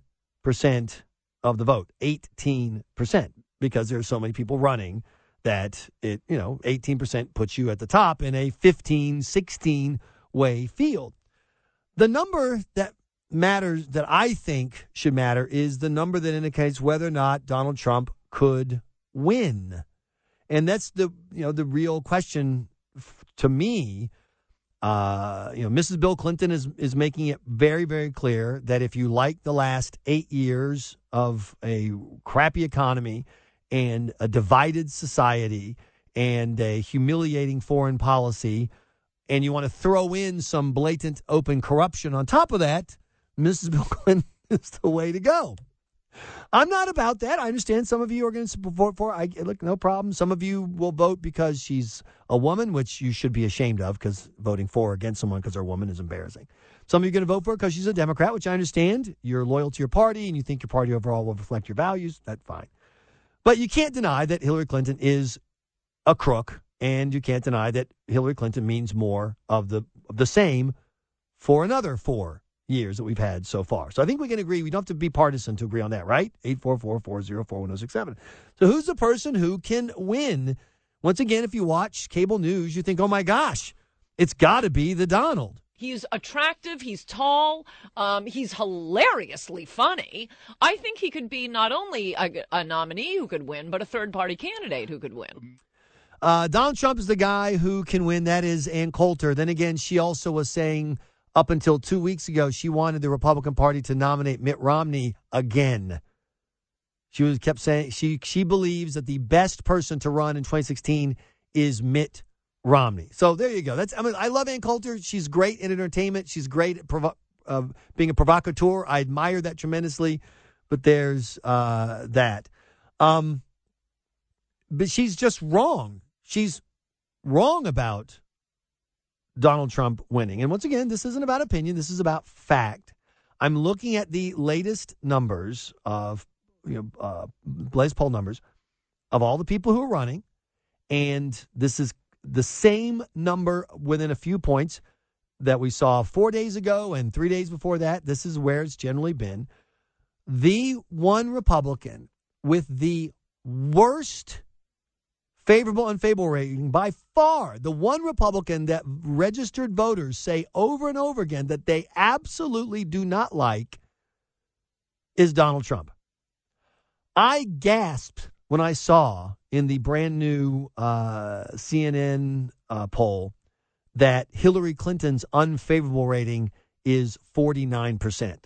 S1: of the vote. 18%, because there's so many people running that it, you know, 18% puts you at the top in a 15, 16 way field. The number that matters, that I think should matter, is the number that indicates whether or not Donald Trump could win. And that's the, you know, the real question to me. Uh, you know, Mrs. Bill Clinton is is making it very, very clear that if you like the last eight years of a crappy economy, and a divided society and a humiliating foreign policy, and you want to throw in some blatant open corruption on top of that, Mrs. Bill Clinton is the way to go. I'm not about that. I understand some of you are going to support for. I look, no problem. Some of you will vote because she's a woman, which you should be ashamed of, because voting for or against someone because they're a woman is embarrassing. Some of you are going to vote for her because she's a Democrat, which I understand. You're loyal to your party and you think your party overall will reflect your values. That's fine. But you can't deny that Hillary Clinton is a crook, and you can't deny that Hillary Clinton means more of the of the same for another four years that we've had so far. So I think we can agree. We don't have to be partisan to agree on that, right? 844-404-1067. So who's the person who can win? Once again, if you watch cable news, you think, oh my gosh, it's got to be the Donald.
S5: He's attractive. He's tall. Um, he's hilariously funny. I think he could be not only a, a nominee who could win, but a third party candidate who could win.
S1: Uh, Donald Trump is the guy who can win. That is Ann Coulter. Then again, she also was saying up until two weeks ago she wanted the Republican Party to nominate Mitt Romney again. She was kept saying she she believes that the best person to run in 2016 is Mitt Romney. So there you go. That's I mean I love Ann Coulter. She's great in entertainment. She's great at provo- uh, being a provocateur. I admire that tremendously. But there's uh, that. Um, but she's just wrong. She's wrong about Donald Trump winning. And once again, this isn't about opinion. This is about fact. I'm looking at the latest numbers of you know uh, Blaze poll numbers of all the people who are running, and this is the same number within a few points that we saw four days ago and three days before that. This is where it's generally been. The one Republican with the worst favorable unfavorable rating by far, the one Republican that registered voters say over and over again that they absolutely do not like is Donald Trump. I gasped when I saw in the brand new uh, CNN uh, poll that Hillary Clinton's unfavorable rating is 49%.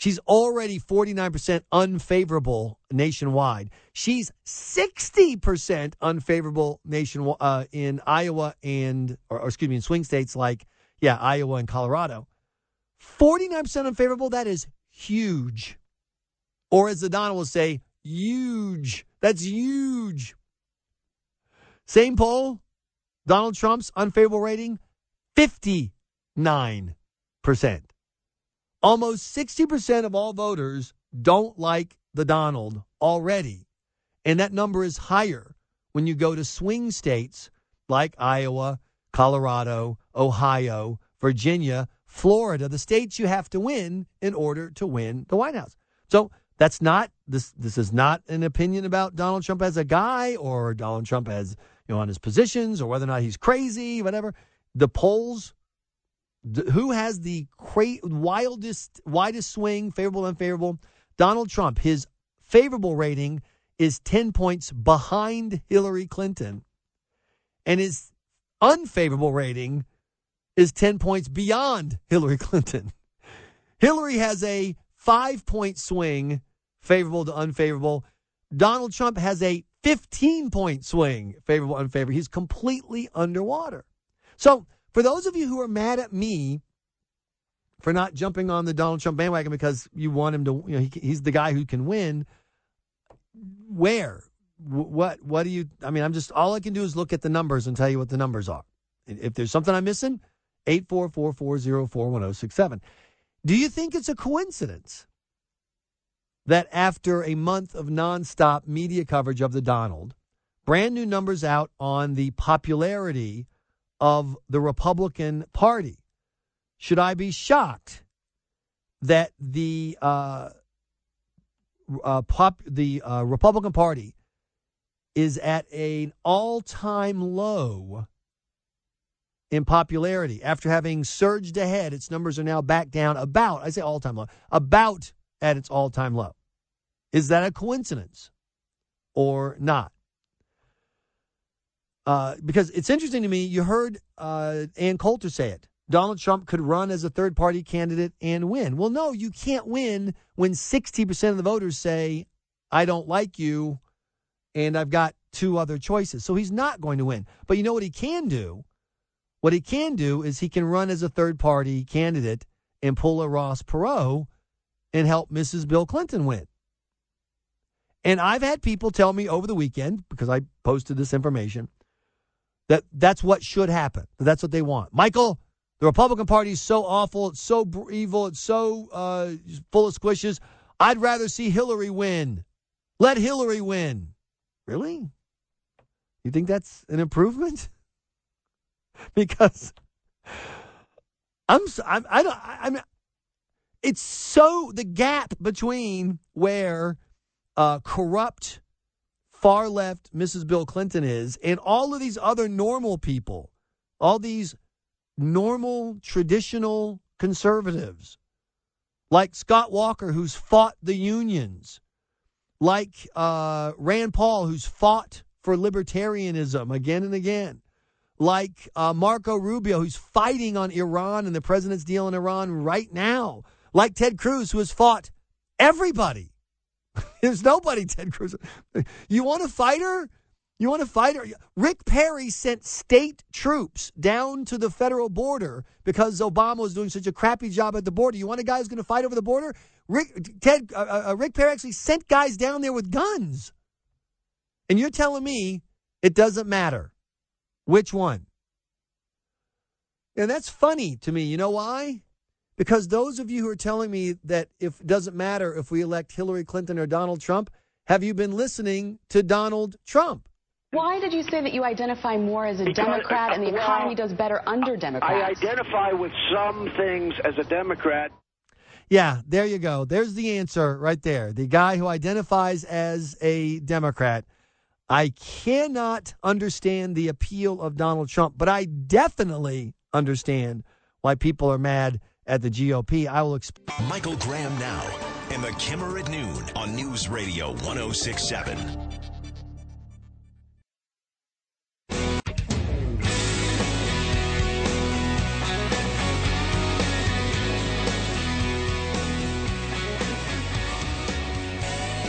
S1: She's already 49% unfavorable nationwide. She's 60% unfavorable nation uh, in Iowa and, or, or excuse me, in swing states like, yeah, Iowa and Colorado. 49% unfavorable, that is huge. Or as the Donald will say, huge. That's huge. Same poll, Donald Trump's unfavorable rating, 59%. Almost 60% of all voters don't like the Donald already. And that number is higher when you go to swing states like Iowa, Colorado, Ohio, Virginia, Florida, the states you have to win in order to win the White House. So that's not this this is not an opinion about Donald Trump as a guy or Donald Trump as you know on his positions or whether or not he's crazy, whatever. The polls who has the wildest, widest swing, favorable, unfavorable? Donald Trump. His favorable rating is 10 points behind Hillary Clinton. And his unfavorable rating is 10 points beyond Hillary Clinton. Hillary has a five point swing, favorable to unfavorable. Donald Trump has a 15 point swing, favorable, unfavorable. He's completely underwater. So, for those of you who are mad at me for not jumping on the Donald Trump bandwagon because you want him to, you know, he, he's the guy who can win. Where? What? What do you? I mean, I'm just all I can do is look at the numbers and tell you what the numbers are. If there's something I'm missing, eight four four four zero four one zero six seven. Do you think it's a coincidence that after a month of nonstop media coverage of the Donald, brand new numbers out on the popularity of the Republican Party. Should I be shocked that the uh, uh, pop, the uh, Republican Party is at an all-time low in popularity after having surged ahead? Its numbers are now back down about, I say all-time low, about at its all-time low. Is that a coincidence or not? Uh, because it's interesting to me. You heard uh, Ann Coulter say it. Donald Trump could run as a third party candidate and win. Well, no, you can't win when 60% of the voters say, I don't like you, and I've got two other choices. So he's not going to win. But you know what he can do? What he can do is he can run as a third party candidate and pull a Ross Perot and help Mrs. Bill Clinton win. And I've had people tell me over the weekend, because I posted this information, that that's what should happen. That's what they want. Michael, the Republican Party is so awful. It's so evil. It's so uh, full of squishes. I'd rather see Hillary win. Let Hillary win. Really? You think that's an improvement? because I'm, I'm I don't I mean it's so the gap between where uh, corrupt far left Mrs. Bill Clinton is, and all of these other normal people, all these normal, traditional conservatives, like Scott Walker, who's fought the unions, like uh, Rand Paul, who's fought for libertarianism again and again, like uh, Marco Rubio, who's fighting on Iran and the president's deal in Iran right now, like Ted Cruz, who has fought everybody There's nobody, Ted Cruz. You want a fighter? You want a fighter? Rick Perry sent state troops down to the federal border because Obama was doing such a crappy job at the border. You want a guy who's going to fight over the border? Rick, Ted, uh, uh, uh, Rick Perry actually sent guys down there with guns. And you're telling me it doesn't matter which one? And that's funny to me. You know why? Because those of you who are telling me that if it doesn't matter if we elect Hillary Clinton or Donald Trump, have you been listening to Donald Trump?
S21: Why did you say that you identify more as a because, Democrat and the uh, well, economy does better under Democrats?
S2: I identify with some things as a Democrat.
S1: Yeah, there you go. There's the answer right there. The guy who identifies as a Democrat. I cannot understand the appeal of Donald Trump, but I definitely understand why people are mad at the GOP. I will exp-
S6: Michael Graham now and the Kimmer at noon on News Radio 1067.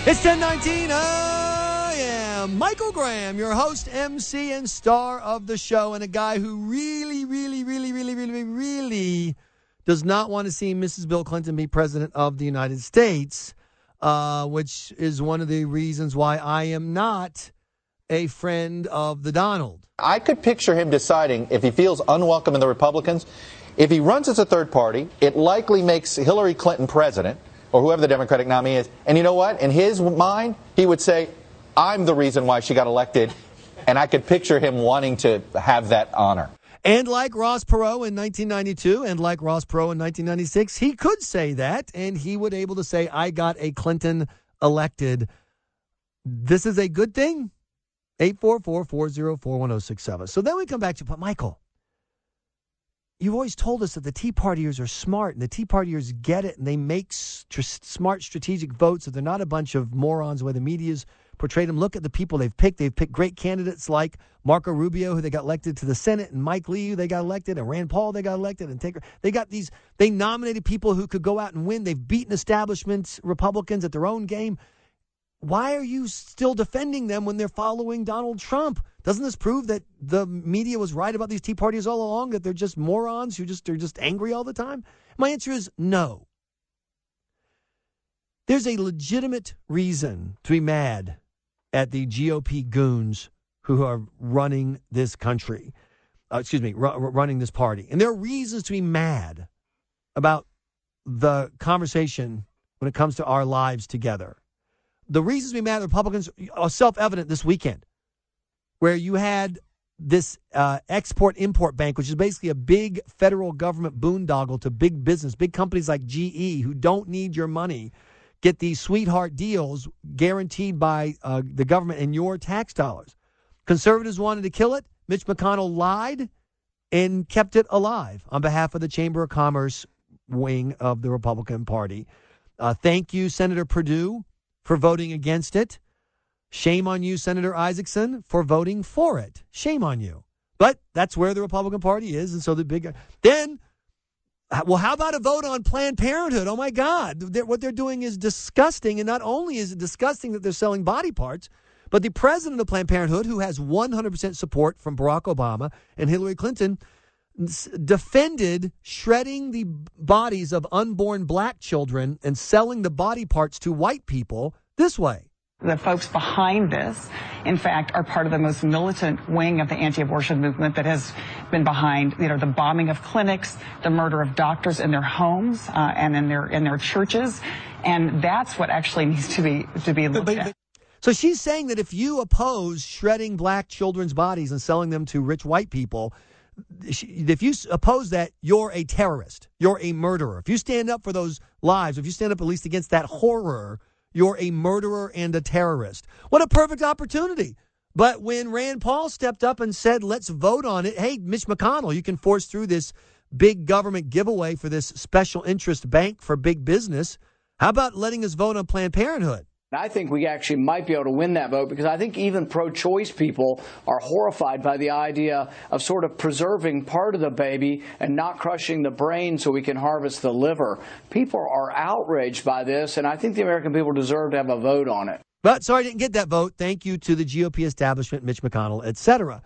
S1: It's 1019. I am Michael Graham, your host, MC, and star of the show, and a guy who really, really, really, really, really, really does not want to see Mrs. Bill Clinton be president of the United States, uh, which is one of the reasons why I am not a friend of the Donald.
S22: I could picture him deciding if he feels unwelcome in the Republicans, if he runs as a third party, it likely makes Hillary Clinton president or whoever the Democratic nominee is. And you know what? In his mind, he would say, I'm the reason why she got elected. And I could picture him wanting to have that honor.
S1: And like Ross Perot in 1992 and like Ross Perot in 1996, he could say that and he would able to say, I got a Clinton elected. This is a good thing. 844-404-1067. So then we come back to, but Michael, you've always told us that the Tea Partiers are smart and the Tea Partiers get it and they make st- smart strategic votes. So they're not a bunch of morons the way the media's portrayed them. Look at the people they've picked. They've picked great candidates like Marco Rubio, who they got elected to the Senate, and Mike Lee, who they got elected, and Rand Paul, they got elected, and Taker. They got these, they nominated people who could go out and win. They've beaten establishments, Republicans at their own game. Why are you still defending them when they're following Donald Trump? Doesn't this prove that the media was right about these Tea Parties all along? That they're just morons who just are just angry all the time? My answer is no. There's a legitimate reason to be mad at the GOP goons who are running this country. Uh, excuse me, ru- running this party, and there are reasons to be mad about the conversation when it comes to our lives together. The reasons to be mad at Republicans are self-evident this weekend where you had this uh, export import bank, which is basically a big federal government boondoggle to big business, big companies like GE who don't need your money, get these sweetheart deals guaranteed by uh, the government and your tax dollars. Conservatives wanted to kill it. Mitch McConnell lied and kept it alive on behalf of the Chamber of Commerce wing of the Republican Party. Uh, thank you, Senator Perdue, for voting against it. Shame on you, Senator Isakson, for voting for it. Shame on you. But that's where the Republican Party is. And so the big. Then, well, how about a vote on Planned Parenthood? Oh, my God. They're, what they're doing is disgusting. And not only is it disgusting that they're selling body parts, but the president of Planned Parenthood, who has 100% support from Barack Obama and Hillary Clinton, defended shredding the bodies of unborn black children and selling the body parts to white people this way.
S3: The folks behind this, in fact, are part of the most militant wing of the anti-abortion movement that has been behind, you know, the bombing of clinics, the murder of doctors in their homes uh, and in their in their churches, and that's what actually needs to be to be looked at.
S1: So she's saying that if you oppose shredding black children's bodies and selling them to rich white people, if you oppose that, you're a terrorist. You're a murderer. If you stand up for those lives, if you stand up at least against that horror you're a murderer and a terrorist. What a perfect opportunity. But when Rand Paul stepped up and said, let's vote on it, hey, Mitch McConnell, you can force through this big government giveaway for this special interest bank for big business. How about letting us vote on Planned Parenthood?
S23: I think we actually might be able to win that vote because I think even pro choice people are horrified by the idea of sort of preserving part of the baby and not crushing the brain so we can harvest the liver. People are outraged by this, and I think the American people deserve to have a vote on it.
S1: But sorry I didn't get that vote. Thank you to the GOP establishment, Mitch McConnell, etc.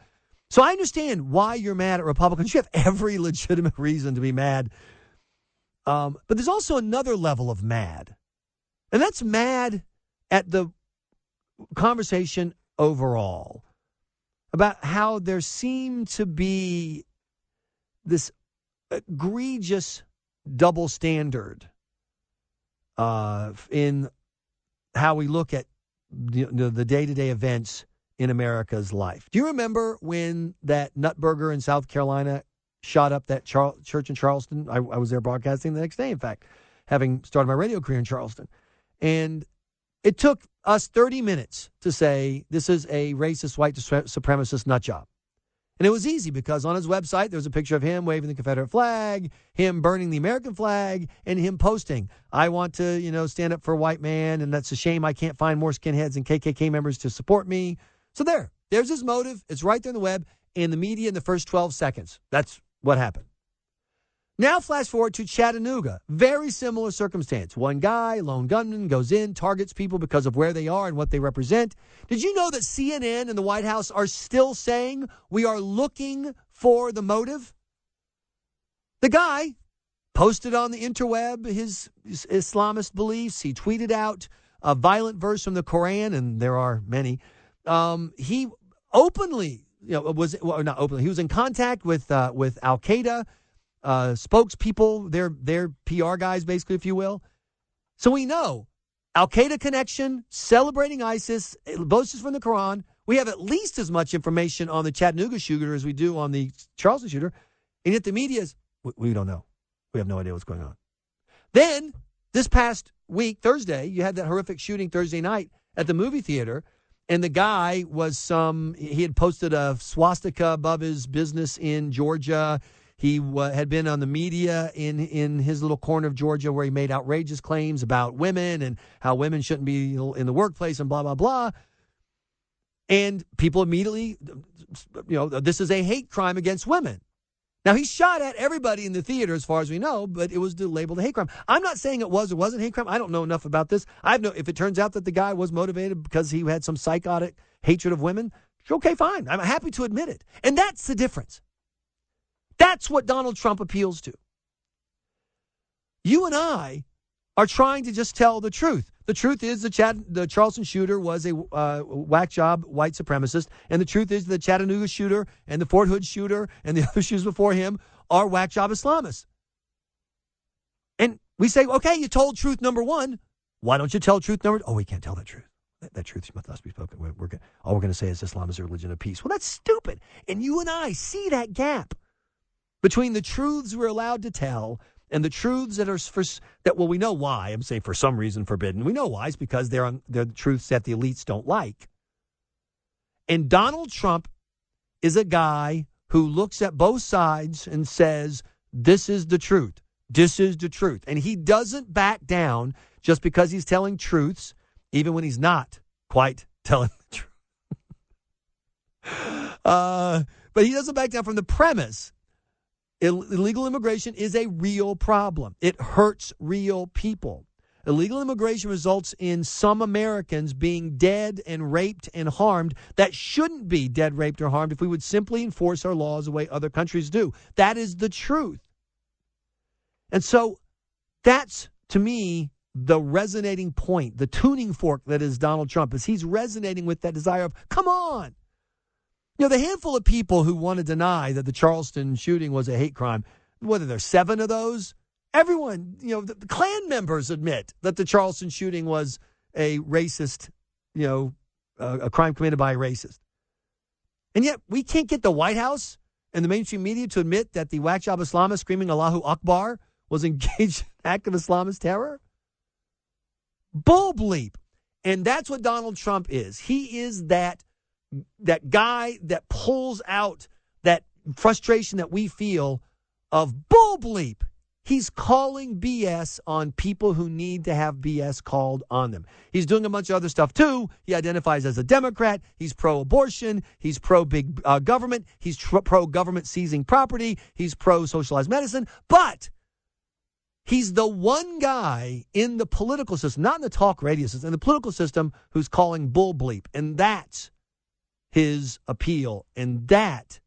S1: So I understand why you're mad at Republicans. You have every legitimate reason to be mad. Um, but there's also another level of mad, and that's mad at the conversation overall about how there seemed to be this egregious double standard uh, in how we look at the day to day events in America's life. Do you remember when that Nutburger in South Carolina shot up that Char- church in Charleston? I, I was there broadcasting the next day, in fact, having started my radio career in Charleston. And it took us 30 minutes to say this is a racist white supremacist nut job. And it was easy because on his website there was a picture of him waving the Confederate flag, him burning the American flag, and him posting, "I want to, you know, stand up for a white man, and that's a shame I can't find more skinheads and KKK members to support me." So there, there's his motive. It's right there in the web, and the media in the first 12 seconds. That's what happened. Now, flash forward to Chattanooga. Very similar circumstance. One guy, lone gunman, goes in, targets people because of where they are and what they represent. Did you know that CNN and the White House are still saying we are looking for the motive? The guy posted on the interweb his, Islamist beliefs. He tweeted out a violent verse from the Quran, and there are many. Um, he openly, you know, was well, not openly. He was in contact with uh, with Al Qaeda uh, spokespeople, their their PR guys, basically, if you will. So we know Al Qaeda connection, celebrating ISIS, boasts from the Quran. We have at least as much information on the Chattanooga shooter as we do on the Charleston shooter, and yet the media is we, we don't know. We have no idea what's going on. Then this past week, Thursday, you had that horrific shooting Thursday night at the movie theater, and the guy was some. He had posted a swastika above his business in Georgia. He uh, had been on the media in in his little corner of Georgia where he made outrageous claims about women and how women shouldn't be in the workplace and blah blah blah. And people immediately, you know, this is a hate crime against women. Now he shot at everybody in the theater, as far as we know, but it was labeled a hate crime. I'm not saying it was or wasn't hate crime. I don't know enough about this. I no. If it turns out that the guy was motivated because he had some psychotic hatred of women, okay, fine. I'm happy to admit it, and that's the difference. That's what Donald Trump appeals to. You and I are trying to just tell the truth. The truth is the, the Charleston shooter was a uh, whack job white supremacist, and the truth is the Chattanooga shooter and the Fort Hood shooter and the other shooters before him are whack job Islamists. And we say, okay, you told truth number one. Why don't you tell truth number? Oh, we can't tell that truth. That, that truth must be spoken. We're, we're, all we're going to say is Islam is a religion of peace. Well, that's stupid. And you and I see that gap between the truths we're allowed to tell and the truths that are for that well we know why. I'm saying for some reason forbidden. We know why. It's because they're on they're the truths that the elites don't like. And donald trump is a guy who looks at both sides and says this is the truth. This is the truth. And he doesn't back down just because he's telling truths even when he's not quite telling the truth. Uh, but he doesn't back down from the premise illegal immigration is a real problem. It hurts real people. Illegal immigration results in some Americans being dead and raped and harmed that shouldn't be dead, raped, or harmed if we would simply enforce our laws the way other countries do. That is the truth. And so that's, to me, the resonating point, the tuning fork that is Donald Trump, is he's resonating with that desire of, come on, you know, the handful of people who want to deny that the Charleston shooting was a hate crime, whether there's seven of those, everyone, you know, the, the Klan members admit that the Charleston shooting was a racist, you know, a crime committed by a racist. And yet we can't get the White House and the mainstream media to admit that the whack job Islamist screaming Allahu Akbar was engaged in of Islamist terror? Bull bleep. And that's what Donald Trump is. He is that that guy that pulls out that frustration that we feel of bull bleep. He's calling BS on people who need to have BS called on them. He's doing a bunch of other stuff too. He identifies as a Democrat. He's pro abortion. He's pro big uh, government. He's tr- pro government seizing property. He's pro socialized medicine. But he's the one guy in the political system, not in the talk radio system, in the political system, who's calling bull bleep. And that's his appeal. And that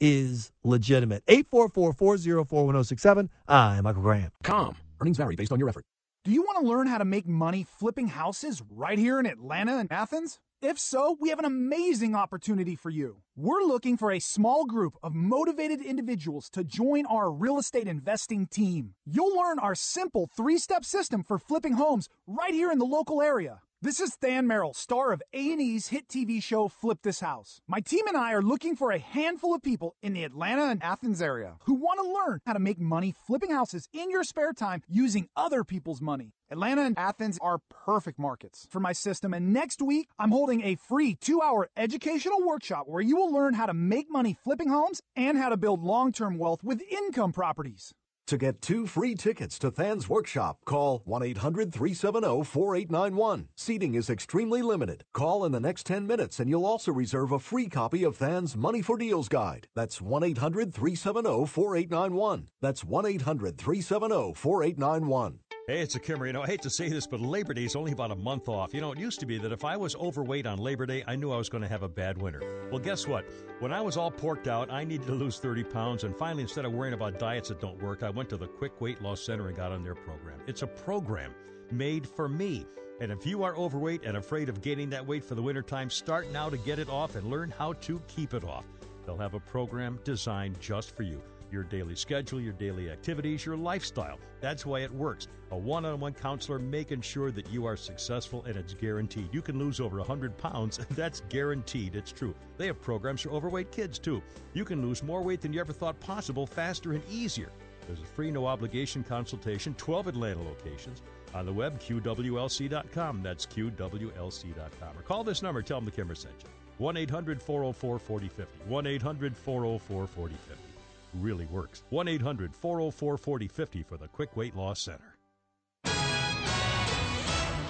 S1: is legitimate. 844 404 1067. I'm Michael Graham.
S24: Com. Earnings vary based on your effort. Do you want to learn how to make money flipping houses right here in Atlanta and Athens? If so, we have an amazing opportunity for you. We're looking for a small group of motivated individuals to join our real estate investing team. You'll learn our simple three step system for flipping homes right here in the local area. This is Than Merrill, star of A&E's hit TV show Flip This House. My team and I are looking for a handful of people in the Atlanta and Athens area who want to learn how to make money flipping houses in your spare time using other people's money. Atlanta and Athens are perfect markets for my system, and next week I'm holding a free two hour educational workshop where you will learn how to make money flipping homes and how to build long term wealth with income properties.
S25: To get two free tickets to Than's Workshop, call 1 800 370 4891. Seating is extremely limited. Call in the next 10 minutes and you'll also reserve a free copy of Than's Money for Deals Guide. That's 1 800 370 4891. That's 1 800 370 4891.
S26: Hey, it's a Kimmer. You know, I hate to say this, but Labor Day is only about a month off. You know, it used to be that if I was overweight on Labor Day, I knew I was going to have a bad winter. Well, guess what? When I was all porked out, I needed to lose 30 pounds, and finally, instead of worrying about diets that don't work, I went to the Quick Weight Loss Center and got on their program. It's a program made for me. And if you are overweight and afraid of gaining that weight for the wintertime, start now to get it off and learn how to keep it off. They'll have a program designed just for you your daily schedule, your daily activities, your lifestyle. That's why it works. A one on one counselor making sure that you are successful and it's guaranteed. You can lose over 100 pounds, that's guaranteed. It's true. They have programs for overweight kids, too. You can lose more weight than you ever thought possible faster and easier. There's a free no obligation consultation, 12 Atlanta locations. On the web, QWLC.com. That's QWLC.com. Or call this number, tell them the Kimmer sent you. 1 800 404 4050. 1 800 404 4050 really works. 1 800 404 4050 for the Quick Weight Loss Center.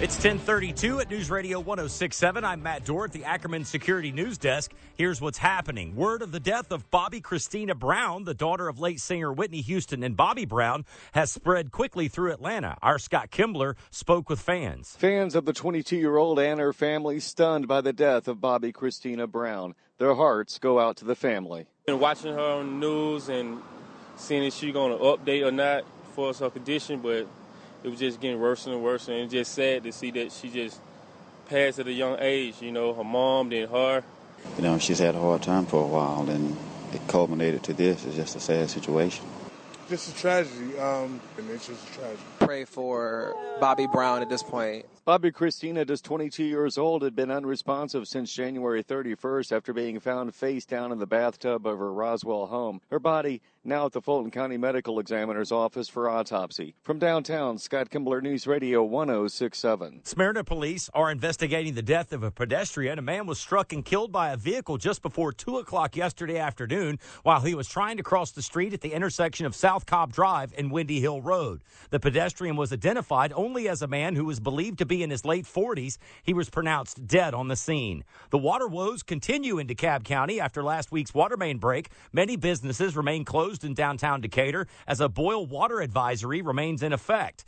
S27: It's 1032 at News Radio 1067. I'm Matt Dorr at the Ackerman Security News Desk. Here's what's happening. Word of the death of Bobbi Kristina Brown, the daughter of late singer Whitney Houston and Bobby Brown, has spread quickly through Atlanta. Our Scott Kimbler spoke with fans.
S28: Fans of the 22 year old and her family stunned by the death of Bobbi Kristina Brown. Their hearts go out to the family.
S29: Been watching her on the news and seeing if she's going to update or not for her condition, but it was just getting worse and worse, and it's just sad to see that she just passed at a young age. You know, her mom, then her.
S30: You know, she's had a hard time for a while, and it culminated to this. It's just a sad situation.
S31: Just a tragedy, um, and it's just a tragedy.
S32: Pray for Bobby Brown at this point.
S28: Bobbi Kristina, just 22 years old, had been unresponsive since January 31st after being found face down in the bathtub of her Roswell home. Her body now at the Fulton County Medical Examiner's office for autopsy. From downtown, Scott Kimbler News Radio 1067.
S27: Smyrna police are investigating the death of a pedestrian. A man was struck and killed by a vehicle just before 2 o'clock yesterday afternoon while he was trying to cross the street at the intersection of South Cobb Drive and Windy Hill Road. The pedestrian was identified only as a man who was believed to be be in his late 40s. He was pronounced dead on the scene. The water woes continue in DeKalb County after last week's water main break. Many businesses remain closed in downtown Decatur as a boil water advisory remains in effect.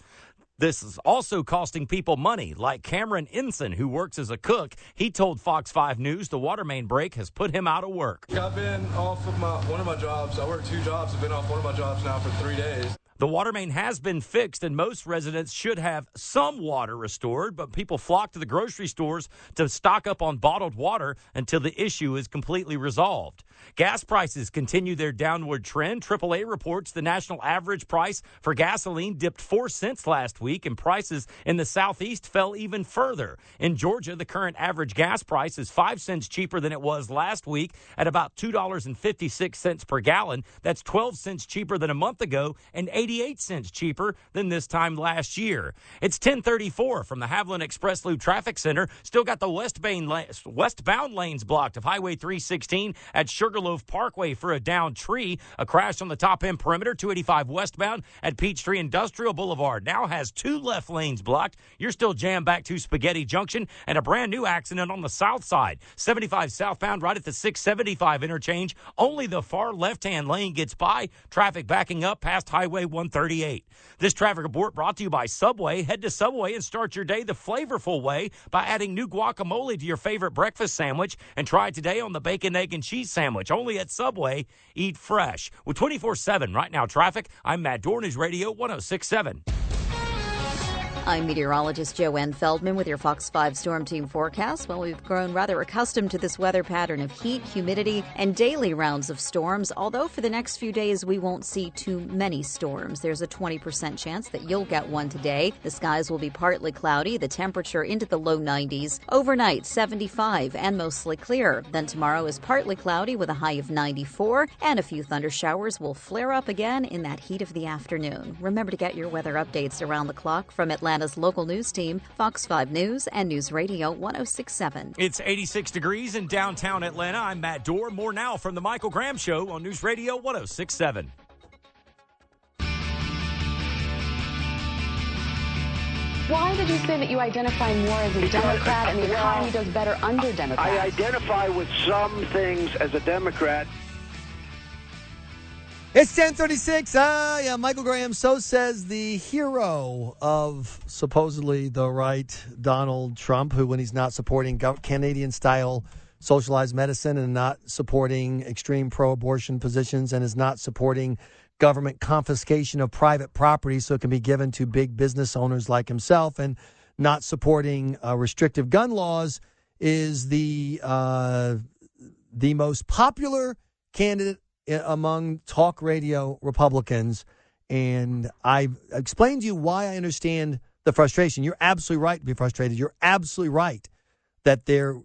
S27: This is also costing people money, like Cameron Ensign, who works as a cook. He told Fox 5 News the water main break has put him out of work.
S33: I've been off of my one of my jobs. I work two jobs. I've been off one of my jobs now for three days.
S27: The water main has been fixed, and most residents should have some water restored, but people flock to the grocery stores to stock up on bottled water until the issue is completely resolved. Gas prices continue their downward trend. AAA reports the national average price for gasoline dipped 4 cents last week, and prices in the southeast fell even further. In Georgia, the current average gas price is 5 cents cheaper than it was last week at about $2.56 per gallon. That's 12 cents cheaper than a month ago and 88 cents cheaper than this time last year. It's 1034 from the Haviland Express Loop Traffic Center. Still got the westbound, westbound lanes blocked of Highway 316 at Sugarloaf Parkway for a downed tree. A crash on the top end perimeter, 285 westbound at Peachtree Industrial Boulevard. Now has two left lanes blocked. You're still jammed back to Spaghetti Junction and a brand new accident on the south side. 75 southbound right at the 675 interchange. Only the far left hand lane gets by. Traffic backing up past Highway 138. This traffic report brought to you by Subway. Head to Subway and start your day the flavorful way by adding new guacamole to your favorite breakfast sandwich and try today on the bacon, egg, and cheese sandwich. Only at Subway. Eat fresh. With 24 7 right now traffic, I'm Matt Dornish Radio 1067.
S34: I'm meteorologist Joanne Feldman with your Fox 5 Storm Team forecast. Well, we've grown rather accustomed to this weather pattern of heat, humidity, and daily rounds of storms, although for the next few days we won't see too many storms. There's a 20% chance that you'll get one today. The skies will be partly cloudy, the temperature into the low 90s. Overnight, 75 and mostly clear. Then tomorrow is partly cloudy with a high of 94, and a few thunder showers will flare up again in that heat of the afternoon. Remember to get your weather updates around the clock from Atlanta. Atlanta's local news team, Fox 5 News and News Radio 1067.
S27: It's 86 degrees in downtown Atlanta. I'm Matt Dorr. More now from the Michael Graham Show on News Radio 1067.
S21: Why did you say that you identify more as a Democrat and the economy does better under Democrats?
S2: I identify with some things as a Democrat.
S1: It's 1036. Ah, yeah, Michael Graham. So says the hero of supposedly the right, Donald Trump, who, when he's not supporting Canadian style socialized medicine and not supporting extreme pro abortion positions and is not supporting government confiscation of private property so it can be given to big business owners like himself and not supporting uh, restrictive gun laws is the uh, the most popular candidate among talk radio Republicans. And I explained to you why I understand the frustration. You're absolutely right to be frustrated. You're absolutely right that there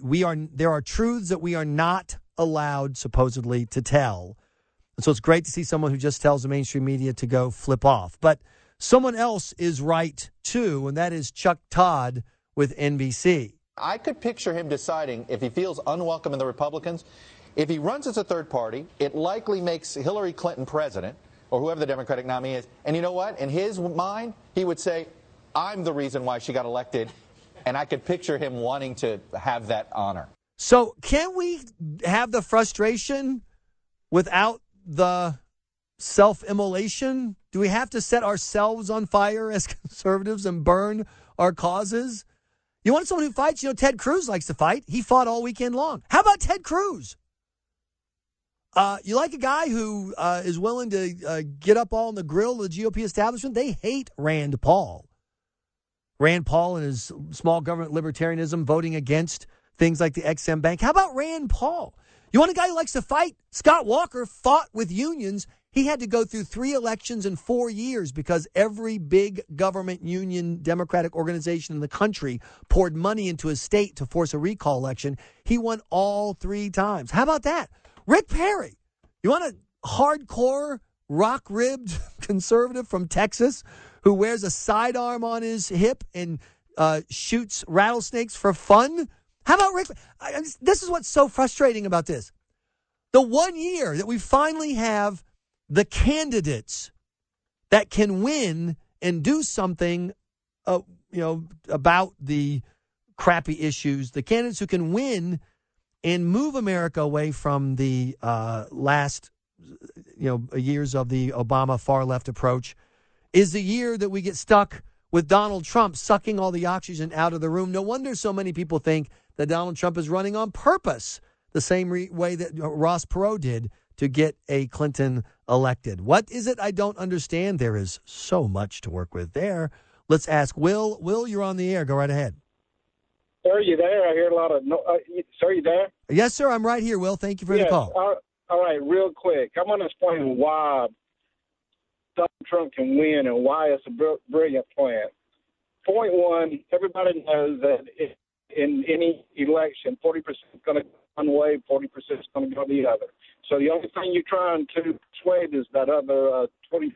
S1: we are there are truths that we are not allowed supposedly to tell. And so it's great to see someone who just tells the mainstream media to go flip off. But someone else is right too, and that is Chuck Todd with NBC.
S22: I could picture him deciding if he feels unwelcome in the Republicans, if he runs as a third party, it likely makes Hillary Clinton president or whoever the Democratic nominee is. And you know what? In his mind, he would say, I'm the reason why she got elected. And I could picture him wanting to have that honor.
S1: So can we have the frustration without the self-immolation? Do we have to set ourselves on fire as conservatives and burn our causes? You want someone who fights? You know, Ted Cruz likes to fight. He fought all weekend long. How about Ted Cruz? Uh, you like a guy who uh, is willing to uh, get up all in the grill of the GOP establishment? They hate Rand Paul. Rand Paul and his small government libertarianism voting against things like the Ex-Im Bank. How about Rand Paul? You want a guy who likes to fight? Scott Walker fought with unions. He had to go through three elections in four years because every big government union Democratic organization in the country poured money into his state to force a recall election. He won all three times. How about that? Rick Perry. You want a hardcore, rock ribbed conservative from Texas who wears a sidearm on his hip and uh, shoots rattlesnakes for fun? How about Rick? I, this is what's so frustrating about this. The one year that we finally have the candidates that can win and do something, uh, you know, about the crappy issues, the candidates who can win and move America away from the uh, last, you know, years of the Obama far left approach, is the year that we get stuck with Donald Trump sucking all the oxygen out of the room. No wonder so many people think that Donald Trump is running on purpose, the same re- way that uh, Ross Perot did to get a Clinton elected. What is it I don't understand? There is so much to work with there. Let's ask Will. Will, you're on the air. Go right ahead.
S35: Sir, are you there? I hear a lot of. No, uh, you- sir, you there?
S1: Yes, sir. I'm right here. Will, thank you for
S35: Yes,
S1: the call.
S35: all- all right, real quick. I'm going to explain why Donald Trump can win and why it's a br- brilliant plan. Point one: everybody knows that if, in any election, 40% is going to go one way, 40% is going to go the other. So the only thing you're trying to persuade is that other uh, 20%.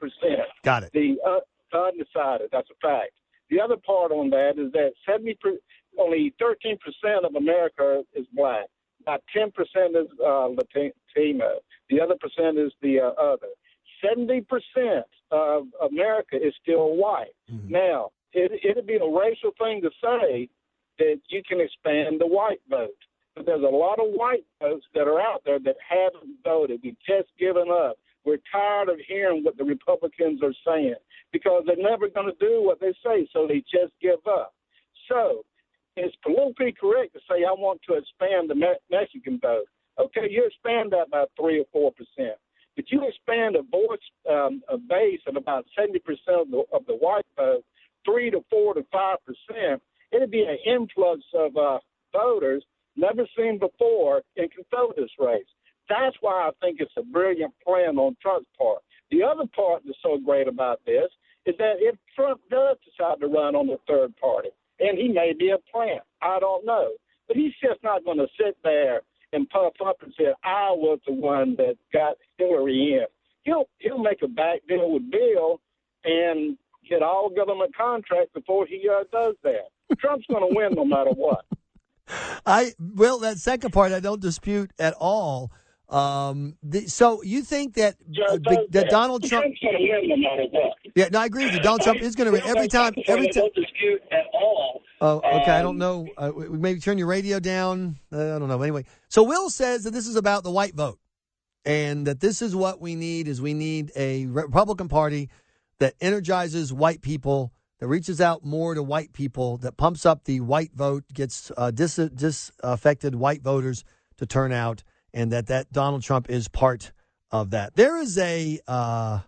S1: Got it.
S35: The uh, undecided. That's a fact. The other part on that is that 70 per, only 13% of America is black. About 10% is uh, Latino. The other percent is the uh, other. 70% of America is still white. Now, it, it'd be a racial thing to say that you can expand the white vote. But there's a lot of white votes that are out there that haven't voted. We've just given up. We're tired of hearing what the Republicans are saying because they're never going to do what they say, so they just give up. So it's politically correct to say I want to expand the Me- Mexican vote. Okay, you expand that by three or four percent, but you expand a voice um, a base of about seventy percent of the of the white vote, three to four to five percent. It'd be an influx of uh, voters never seen before control this race. That's why I think it's a brilliant plan on Trump's part. The other part that's so great about this is that if Trump does decide to run on the third party, and he may be a plant, I don't know, but he's just not going to sit there and puff up and say, "I was the one that got Hillary in." He'll he'll make a back deal with Bill and get all government contracts before he uh, does that. Trump's going to win no matter what.
S1: I will that second part I don't dispute at all. Um, the, so you think that uh, that Donald Trump?
S36: Trump's going to win no matter what.
S1: Yeah, no, I agree with you. Donald Trump is going to win every time. Every time.
S36: Dispute at all.
S1: Oh, okay. I
S36: Um,
S1: don't know. Uh, maybe turn your radio down. Uh, I don't know. Anyway, so Will says that this is about the white vote, and that this is what we need: is we need a Republican Party that energizes white people, that reaches out more to white people, that pumps up the white vote, gets uh, dis- disaffected white voters to turn out, and that that Donald Trump is part of that. There is a uh,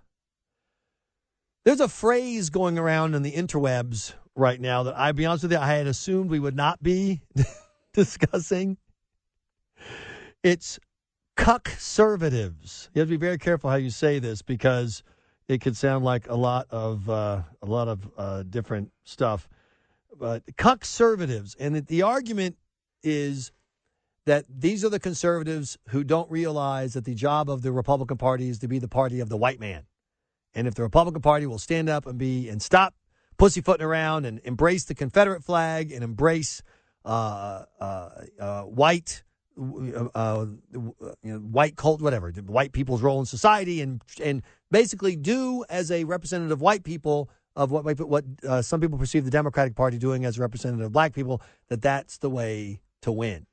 S1: there's a phrase going around in the interwebs right now that I'll be honest with you, I had assumed we would not be discussing. It's cuck-servatives. You have to be very careful how you say this because it could sound like a lot of uh, a lot of uh, different stuff. But cuck-servatives, and the argument is that these are the conservatives who don't realize that the job of the Republican Party is to be the party of the white man. And if the Republican Party will stand up and be and stop pussyfooting around and embrace the Confederate flag and embrace uh, uh, uh, white, uh, uh, you know, white cult, whatever, white people's role in society, and and basically do as a representative of white people of what what uh, some people perceive the Democratic Party doing as a representative of black people, that that's the way to win.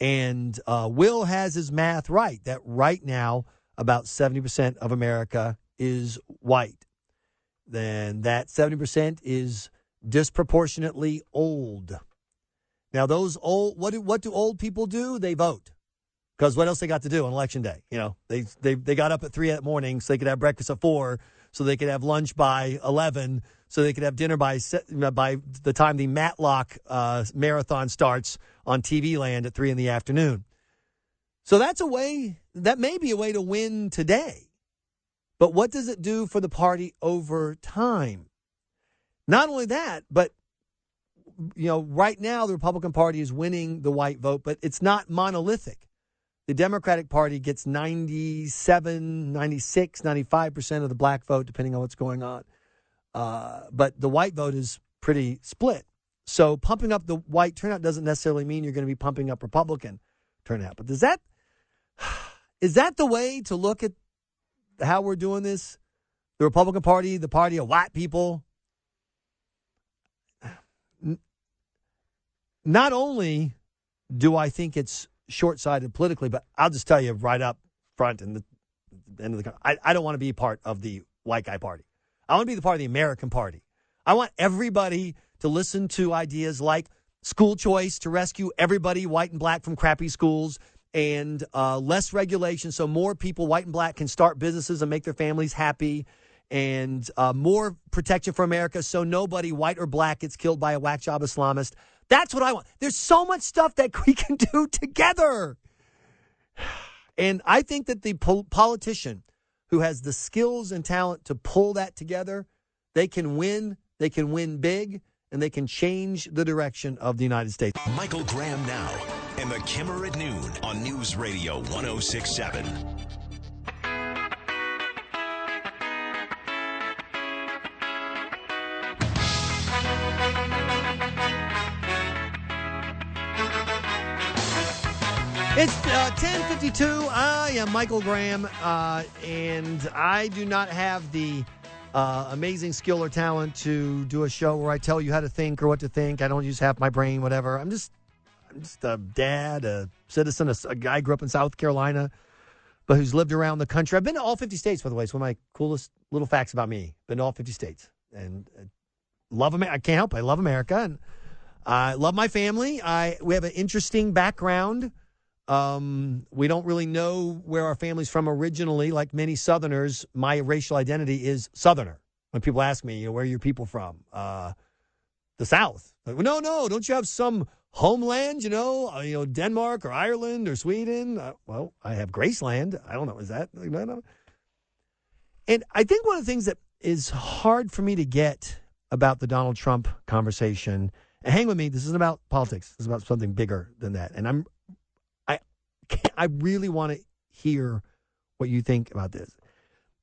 S1: And uh, Will has his math right that right now about seventy percent of America is white. Then that seventy percent is disproportionately old. Now those old what do what do old people do? They vote. Because what else they got to do on election day? You know, they they they got up at three in the morning so they could have breakfast at four, so they could have lunch by eleven, so they could have dinner by by the time the Matlock uh, marathon starts on TV Land at three in the afternoon. So that's a way. That may be a way to win today, but what does it do for the party over time? Not only that, but you know, right now the Republican Party is winning the white vote, but it's not monolithic. The Democratic Party gets 97, 96, 95% of the black vote, depending on what's going on. Uh, but the white vote is pretty split. So pumping up the white turnout doesn't necessarily mean you're going to be pumping up Republican turnout. But does that is that the way to look at how we're doing this? The Republican Party, the party of white people. Not only do I think it's short sighted politically, but I'll just tell you right up front and the end of the I, I don't want to be part of the white guy party. I want to be the part of the American party. I want everybody to listen to ideas like school choice to rescue everybody, white and black, from crappy schools, and uh, less regulation so more people, white and black, can start businesses and make their families happy, and uh, more protection for America so nobody, white or black, gets killed by a whack job Islamist. That's what I want. There's so much stuff that we can do together. And I think that the pol- politician who has the skills and talent to pull that together, they can win, they can win big, and they can change the direction of the United States.
S6: Michael Graham now and the Kimmer at noon on News Radio 1067.
S1: It's uh, 1052. I am Michael Graham, uh, and I do not have the uh, amazing skill or talent to do a show where I tell you how to think or what to think. I don't use half my brain, whatever. I'm just, I'm just a dad, a citizen, a, a guy grew up in South Carolina, but who's lived around the country. I've been to all 50 states, by the way. It's one of my coolest little facts about me. Been to all 50 states, and uh, love America. I can't help. it. I love America, and I love my family. I we have an interesting background. Um, we don't really know where our family's from originally. Like many Southerners, my racial identity is Southerner. When people ask me, you know, where are your people from? Uh, the South. Like, no, no, don't you have some homeland? You know, uh, you know, Denmark or Ireland or Sweden. Uh, well, I have Graceland. I don't know. Is that? And I think one of the things that is hard for me to get about the Donald Trump conversation, and hang with me, this isn't about politics. This is about something bigger than that. And I'm I really want to hear what you think about this.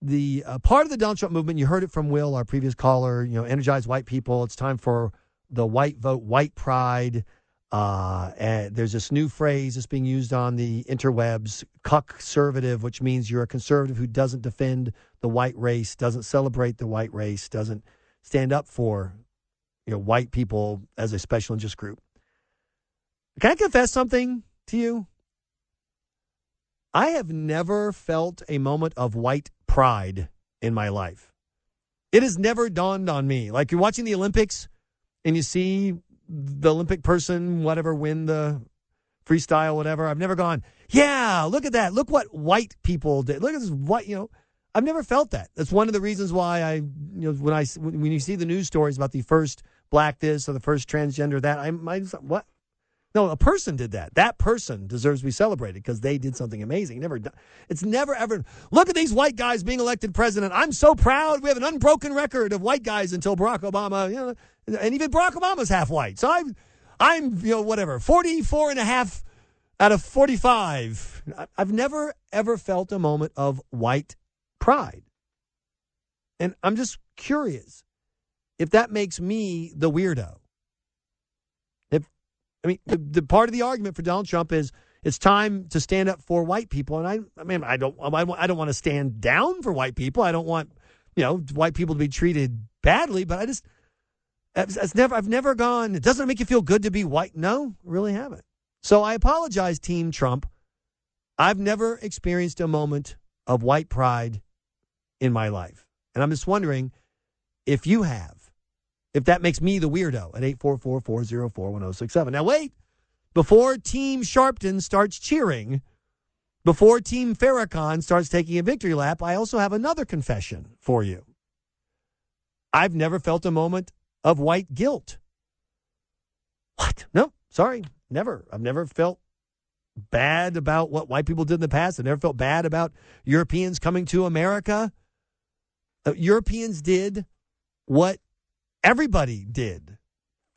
S1: The uh, part of the Donald Trump movement, you heard it from Will, our previous caller, you know, energize white people. It's time for the white vote, white pride. Uh, and there's this new phrase that's being used on the interwebs, cuck-servative, which means you're a conservative who doesn't defend the white race, doesn't celebrate the white race, doesn't stand up for you know white people as a special interest group. Can I confess something to you? I have never felt a moment of white pride in my life. It has never dawned on me. Like you're watching the Olympics and you see the Olympic person, whatever, win the freestyle, whatever. I've never gone, yeah, look at that. Look what white people did. Look at this white, you know. I've never felt that. That's one of the reasons why I, you know, when I when you see the news stories about the first black this or the first transgender that, I, I what? No, a person did that. That person deserves to be celebrated because they did something amazing. Never, it's never ever. Look at these white guys being elected president. I'm so proud. We have an unbroken record of white guys until Barack Obama. You know, and even Barack Obama's half white. So I'm, I'm, you know, whatever, 44 and a half out of 45. I've never, ever felt a moment of white pride. And I'm just curious if that makes me the weirdo. I mean, the, the part of the argument for Donald Trump is it's time to stand up for white people. And I, I mean, I don't, I don't want to stand down for white people. I don't want, you know, white people to be treated badly, but I just, it's never, I've never gone, it doesn't make you feel good to be white. No, really haven't. So I apologize, Team Trump. I've never experienced a moment of white pride in my life. And I'm just wondering if you have, if that makes me the weirdo at 844 404 1067. Now, wait, before Team Sharpton starts cheering, before Team Farrakhan starts taking a victory lap, I also have another confession for you. I've never felt a moment of white guilt. What? No, sorry, never. I've never felt bad about what white people did in the past. I never felt bad about Europeans coming to America. Uh, Europeans did what everybody did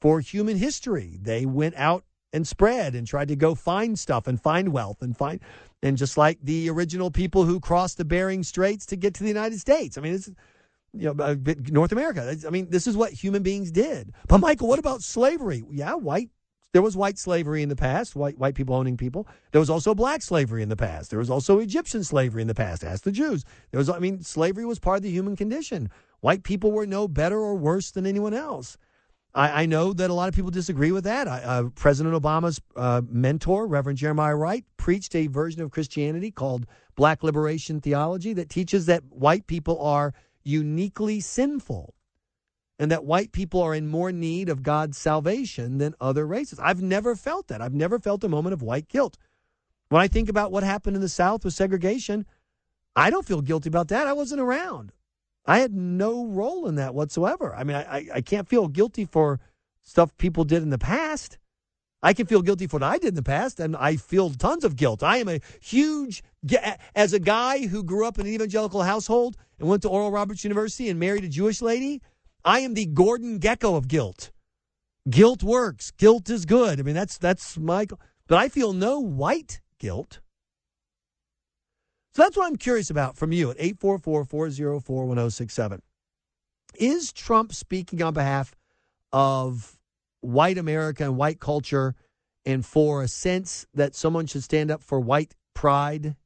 S1: for human history. They went out and spread and tried to go find stuff and find wealth and find and just like the original people who crossed the Bering Straits to get to the United States. I mean, it's you know, uh, North America. I mean, this is what human beings did. But Michael, what about slavery? Yeah, white. There was white slavery in the past, white white people owning people. There was also black slavery in the past. There was also Egyptian slavery in the past. Ask the Jews. There was, I mean, slavery was part of the human condition. White people were no better or worse than anyone else. I, I know that a lot of people disagree with that. I, uh, President Obama's uh, mentor, Reverend Jeremiah Wright, preached a version of Christianity called Black Liberation Theology that teaches that white people are uniquely sinful and that white people are in more need of God's salvation than other races. I've never felt that. I've never felt a moment of white guilt. When I think about what happened in the South with segregation, I don't feel guilty about that. I wasn't around. I had no role in that whatsoever. I mean, I, I can't feel guilty for stuff people did in the past. I can feel guilty for what I did in the past, and I feel tons of guilt. I am a huge, as a guy who grew up in an evangelical household and went to Oral Roberts University and married a Jewish lady, I am the Gordon Gekko of guilt. Guilt works. Guilt is good. I mean, that's that's my. But I feel no white guilt. So that's what I'm curious about from you at 844 404 1067. Is Trump speaking on behalf of white America and white culture and for a sense that someone should stand up for white pride.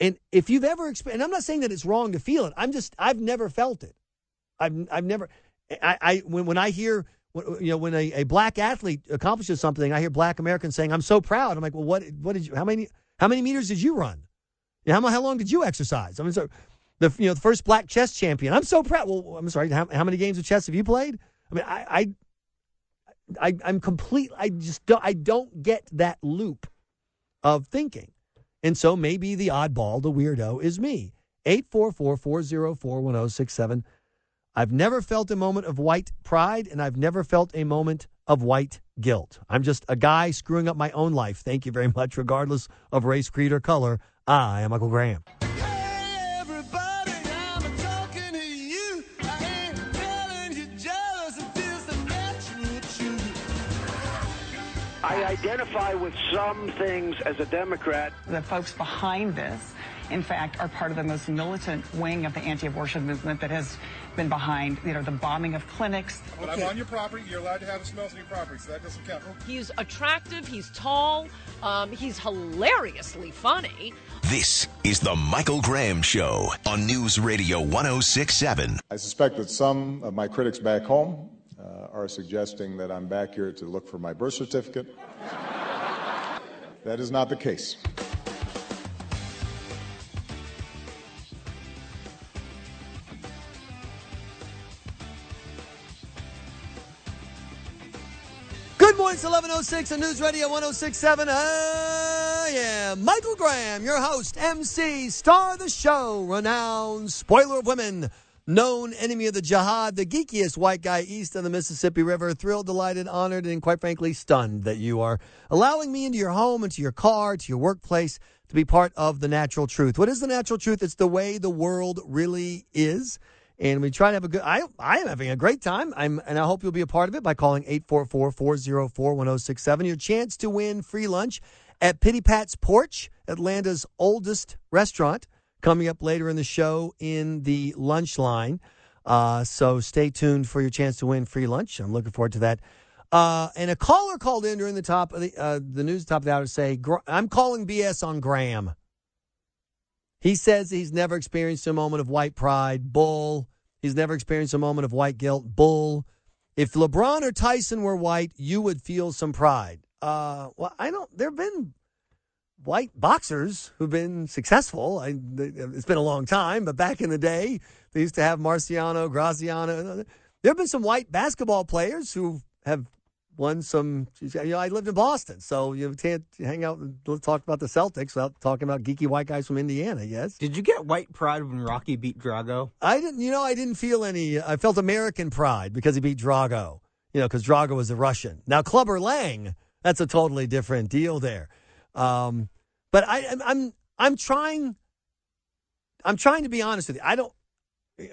S1: And if you've ever experienced, and I'm not saying that it's wrong to feel it, I'm just, I've never felt it. I've, I've never, I, I when, when I hear, you know, when a, a black athlete accomplishes something, I hear black Americans saying, I'm so proud. I'm like, well, what, what did you, how many, how many meters did you run? How, how long did you exercise? I mean, so the, you know, the first black chess champion. I'm so proud. Well, I'm sorry. How, how many games of chess have you played? I mean, I, I, I I'm complete. I just don't, I don't get that loop of thinking, and so maybe the oddball, the weirdo, is me. Eight four four four zero four one zero six seven. I've never felt a moment of white pride, and I've never felt a moment of white guilt. I'm just a guy screwing up my own life. Thank you very much, regardless of race, creed, or color. I am Michael Graham.
S2: I identify with some things as a Democrat.
S3: The folks behind this in fact, are part of the most militant wing of the anti-abortion movement that has been behind, you know, the bombing of clinics.
S31: But I'm on your property. You're allowed to have smells on your property, so that doesn't count.
S37: He's attractive. He's tall. Um, he's hilariously funny.
S6: This is the Michael Graham Show on News Radio 1067.
S7: I suspect that some of my critics back home uh, are suggesting that I'm back here to look for my birth certificate. that is not the case.
S1: It's 1106 on News Radio 1067. I am Michael Graham, your host, MC, star of the show, renowned spoiler of women, known enemy of the jihad, the geekiest white guy east of the Mississippi River. Thrilled, delighted, honored, and quite frankly, stunned that you are allowing me into your home, into your car, to your workplace to be part of the natural truth. What is the natural truth? It's the way the world really is and we try to have a good I I am having a great time. I'm and I hope you'll be a part of it by calling 844-404-1067. Your chance to win free lunch at Pitty Pat's Porch, Atlanta's oldest restaurant, coming up later in the show in the lunch line. Uh, so stay tuned for your chance to win free lunch. I'm looking forward to that. Uh, and a caller called in during the top of the uh, the news top of the hour to say, "I'm calling BS on Graham." He says he's never experienced a moment of white pride. Bull. He's never experienced a moment of white guilt. Bull. If LeBron or Tyson were white, you would feel some pride. Uh, well, I don't. There have been white boxers who've been successful. I, it's been a long time, but back in the day, they used to have Marciano, Graziano. There have been some white basketball players who have won some. You know, I lived in Boston, so you can't hang out and talk about the Celtics without talking about geeky white guys from Indiana. Yes.
S38: Did you get white pride when Rocky beat Drago?
S1: I didn't. You know, I didn't feel any. I felt American pride because he beat Drago. You know, because Drago was a Russian. Now Clubber Lang, that's a totally different deal there. Um, but I, I'm, I'm, I'm trying. I'm trying to be honest with you. I don't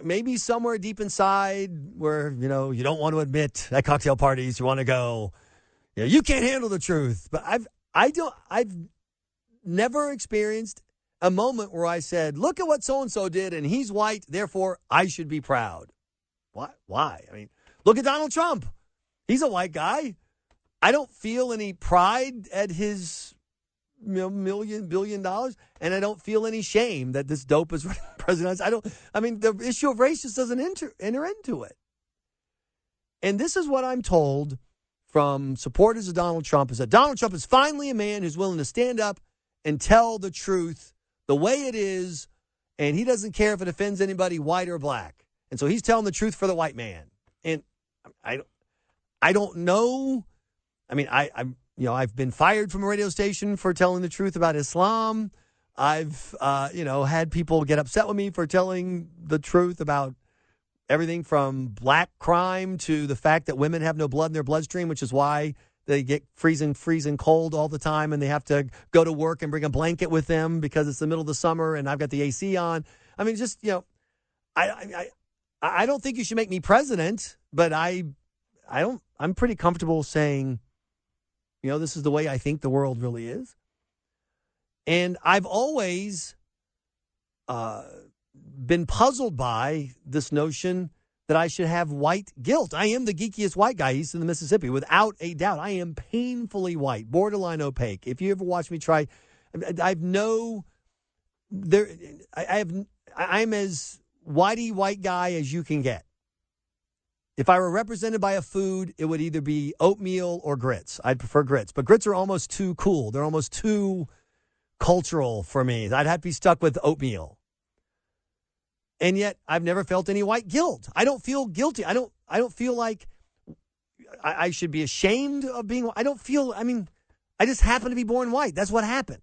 S1: maybe somewhere deep inside where you know you don't want to admit at cocktail parties you want to go. You, know, you can't handle the truth but i've i don't i've never experienced a moment where i said look at what so and so did and he's white therefore i should be proud. Why why? I mean look at donald trump. He's a white guy. I don't feel any pride at his million billion dollars and i don't feel any shame that this dope is running president i don't i mean the issue of race just doesn't enter, enter into it. And this is what i'm told from supporters of donald trump is that donald trump is finally a man who's willing to stand up and tell the truth the way it is and he doesn't care if it offends anybody white or black. And so he's telling the truth for the white man. And i i don't I don't know. I mean i i'm you know, I've been fired from a radio station for telling the truth about Islam. I've, uh, you know, had people get upset with me for telling the truth about everything from black crime to the fact that women have no blood in their bloodstream, which is why they get freezing, freezing cold all the time and they have to go to work and bring a blanket with them because it's the middle of the summer and I've got the AC on. I mean, just, you know, I, I, I don't think you should make me president, but I, I don't, I'm pretty comfortable saying, you know, this is the way I think the world really is. And I've always uh, been puzzled by this notion that I should have white guilt. I am the geekiest white guy east of the Mississippi, without a doubt. I am painfully white, borderline opaque. If you ever watch me try, I've no there. I have. I'm as whitey white guy as you can get. If I were represented by a food, it would either be oatmeal or grits. I'd prefer grits, but grits are almost too cool. They're almost too cultural for me. I'd have to be stuck with oatmeal. And yet I've never felt any white guilt. I don't feel guilty. I don't I don't feel like I, I should be ashamed of being I don't feel I mean, I just happen to be born white. That's what happened.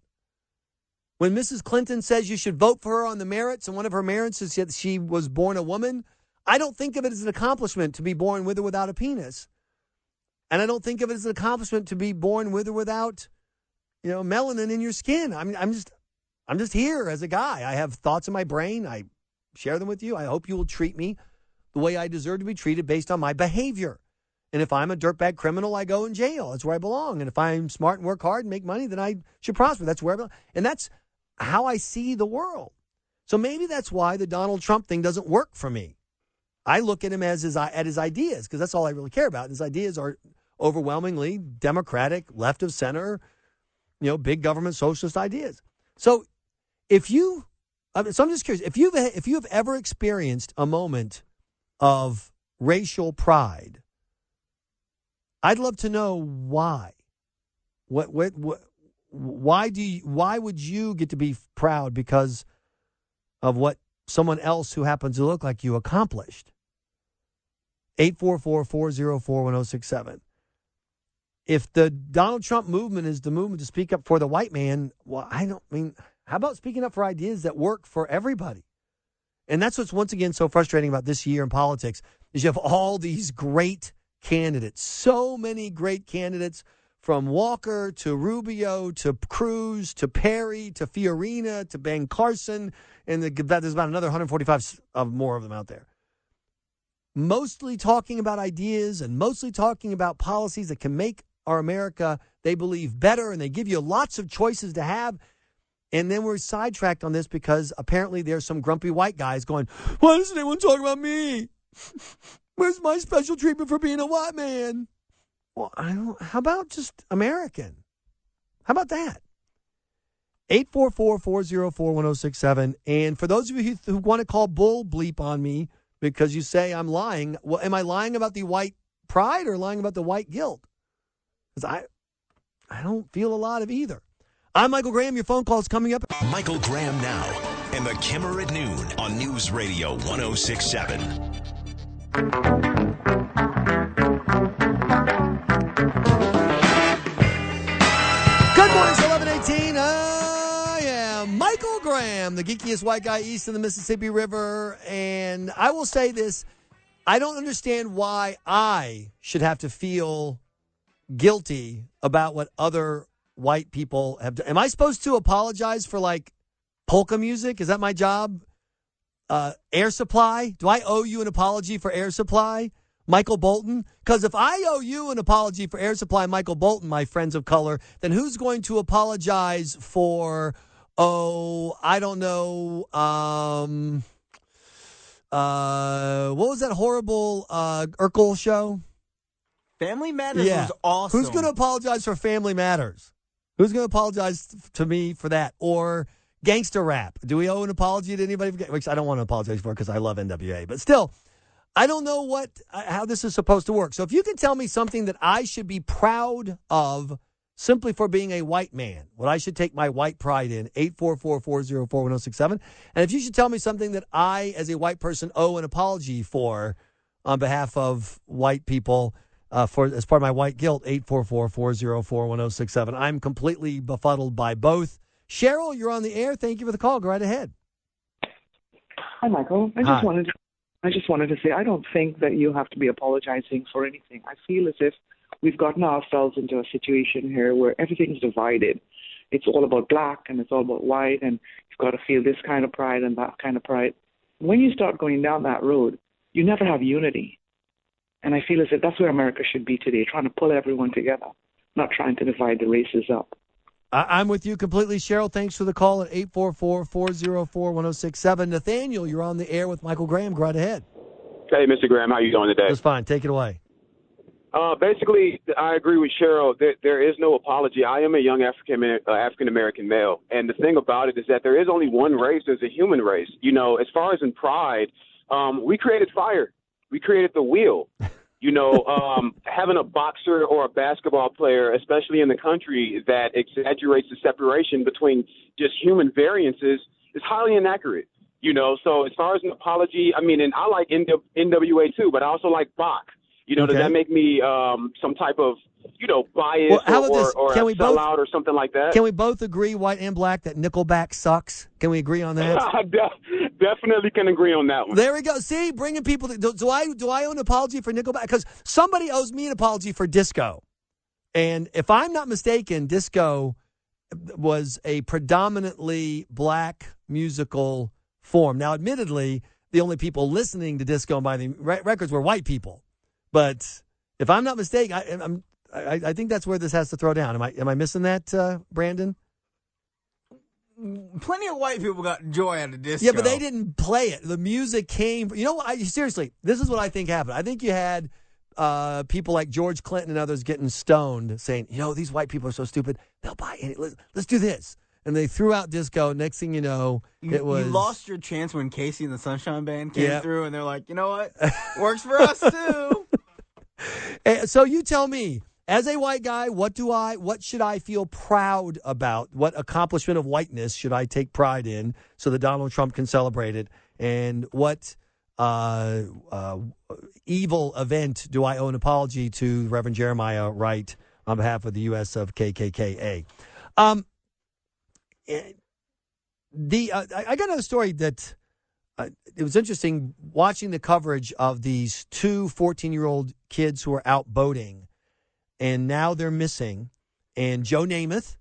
S1: When Mrs. Clinton says you should vote for her on the merits, and one of her merits is that she was born a woman, I don't think of it as an accomplishment to be born with or without a penis. And I don't think of it as an accomplishment to be born with or without, you know, melanin in your skin. I'm, I'm just, I'm just here as a guy. I have thoughts in my brain. I share them with you. I hope you will treat me the way I deserve to be treated based on my behavior. And if I'm a dirtbag criminal, I go in jail. That's where I belong. And if I'm smart and work hard and make money, then I should prosper. That's where I belong. And that's, how I see the world. So maybe that's why the Donald Trump thing doesn't work for me. I look at him as his at his ideas because that's all I really care about. His ideas are overwhelmingly democratic, left of center, you know, big government socialist ideas. So if you, I mean, so I'm just curious if you've if you have ever experienced a moment of racial pride, I'd love to know why. What what what? Why do you, why would you get to be proud because of what someone else who happens to look like you accomplished? 844 404 1067. If the Donald Trump movement is the movement to speak up for the white man, well, I don't mean, how about speaking up for ideas that work for everybody? And that's what's once again so frustrating about this year in politics is you have all these great candidates, so many great candidates from Walker to Rubio to Cruz to Perry to Fiorina to Ben Carson, and the, there's about another 145 of more of them out there mostly talking about ideas and mostly talking about policies that can make our America, they believe, better, and they give you lots of choices to have. And then we're sidetracked on this because apparently there's some grumpy white guys going, Why doesn't anyone talk about me? Where's my special treatment for being a white man? Well, I don't, how about just American? How about that? 844 404 1067. And for those of you who, who want to call bull bleep on me, because you say I'm lying. Well, am I lying about the white pride or lying about the white guilt? Because I, I don't feel a lot of either. I'm Michael Graham. Your phone call is coming up.
S6: Michael Graham now, and the Kimmer at noon on News Radio 1067.
S1: Good morning, Michael Graham, the geekiest white guy east of the Mississippi River. And I will say this I don't understand why I should have to feel guilty about what other white people have done. Am I supposed to apologize for like polka music? Is that my job? Uh, air supply? Do I owe you an apology for air supply? Michael Bolton? Because if I owe you an apology for air supply, Michael Bolton, my friends of color, then who's going to apologize for, oh, I don't know, um, uh, what was that horrible uh, Urkel show?
S38: Family Matters was awesome.
S1: Who's going to apologize for Family Matters? Who's going to apologize to me for that? Or gangster rap? Do we owe an apology to anybody? Which I don't want to apologize for because I love NWA, but still. I don't know what uh, how this is supposed to work. So if you can tell me something that I should be proud of simply for being a white man, what I should take my white pride in, 844-404-1067. And if you should tell me something that I as a white person owe an apology for on behalf of white people uh, for as part of my white guilt, 844-404-1067. I'm completely befuddled by both. Cheryl, you're on the air. Thank you for the call. Go right ahead.
S39: Hi, Michael. I just
S1: Hi.
S39: wanted to, I just wanted to say I don't think that you have to be apologizing for anything. I feel as if we've gotten ourselves into a situation here where everything's divided. It's all about black and it's all about white, and you've got to feel this kind of pride and that kind of pride. When you start going down that road, you never have unity. And I feel as if that's where America should be today, trying to pull everyone together, not trying to divide the races up.
S1: I- I'm with you completely, Cheryl. Thanks for the call at 844-404-1067. Nathaniel, you're on the air with Michael Graham. Go right ahead.
S40: Hey, Mr. Graham, how are you doing today?
S1: That's fine. Take it away.
S40: Uh, basically, I agree with Cheryl. There, there is no apology. I am a young African uh, African American male, and the thing about it is that there is only one race. There's a human race. You know, as far as in pride, um, we created fire. We created the wheel. You know, um, having a boxer or a basketball player, especially in the country, that exaggerates the separation between just human variances is highly inaccurate. You know, so as far as an apology, I mean, and I like NW- NWA too, but I also like Bach. You know, does that make me um, some type of, you know, bias
S1: Well, how
S40: or,
S1: about
S40: or, or
S1: Can
S40: a
S1: we both-
S40: or something like that?
S1: Can we both agree, white and black, that Nickelback sucks? Can we agree on that?
S40: De- definitely can agree on that one.
S1: There we go. See, bringing people. To, do, do I do I owe an apology for Nickelback? Because somebody owes me an apology for disco, and if I'm not mistaken, disco was a predominantly black musical form. Now, admittedly, the only people listening to disco and buying the re- records were white people, but if I'm not mistaken, I, I'm. I, I think that's where this has to throw down. Am I am I missing that, uh, Brandon?
S38: plenty of white people got joy out of disco.
S1: Yeah, but they didn't play it. The music came. You know what? I, seriously, this is what I think happened. I think you had uh, people like George Clinton and others getting stoned, saying, "You know, these white people are so stupid. They'll buy it. Let's, let's do this." And they threw out disco. Next thing you know,
S38: You,
S1: it was
S38: you lost your chance when KC and the Sunshine Band came
S1: Yeah.
S38: through, and they're like, you know what, works for us too.
S1: Eh, So you tell me, as a white guy, what do I, what should I feel proud about? What accomplishment of whiteness should I take pride in so that Donald Trump can celebrate it? And what uh, uh, evil event do I owe an apology to Reverend Jeremiah Wright on behalf of the U.S. of KKKA? Um, eh, the uh, I, I got another story that uh, it was interesting watching the coverage of these two 14 year old kids who are out boating and now they're missing. And Joe Namath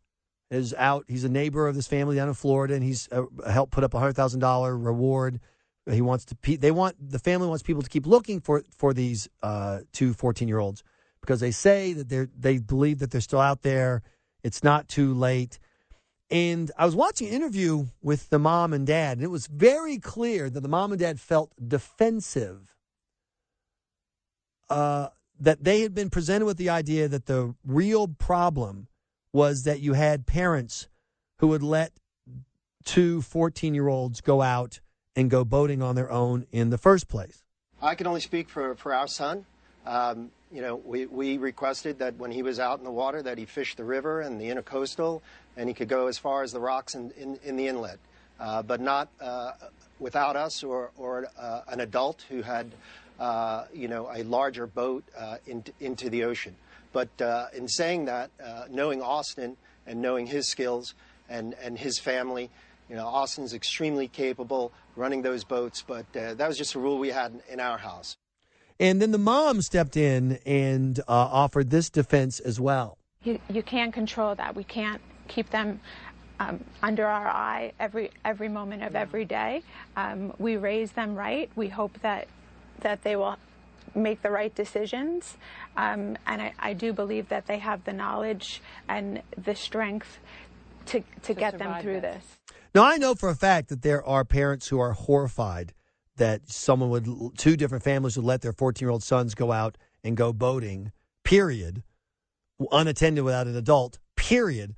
S1: is out. He's a neighbor of this family down in Florida and he's uh, helped put up a $100,000 reward. He wants to, pe- they want, the family wants people to keep looking for, for these uh, two 14 year olds because they say that they're, they believe that they're still out there. It's not too late. And I was watching an interview with the mom and dad, and it was very clear that the mom and dad felt defensive. Uh, that they had been presented with the idea that the real problem was that you had parents who would let two 14 year olds go out and go boating on their own in the first place.
S41: I can only speak for, for our son. Um, you know, we, we requested that when he was out in the water that he fish the river and the intercoastal and he could go as far as the rocks in, in, in the inlet, uh, but not uh, without us or, or uh, an adult who had, uh, you know, a larger boat uh, in, into the ocean. But uh, in saying that, uh, knowing Austin and knowing his skills and, and his family, you know, Austin's extremely capable running those boats, but uh, that was just a rule we had in our house.
S1: And then the mom stepped in and uh, offered this defense as well.
S42: You, you can't control that. We can't keep them um, under our eye every every moment of every day. Um, we raise them right. We hope that that they will make the right decisions, um, and I, I do believe that they have the knowledge and the strength to to, get them through
S21: this.
S42: this.
S1: Now, I know for a fact that there are parents who are horrified that someone would, two different families would let their 14 year old sons go out and go boating, period, unattended without an adult, period,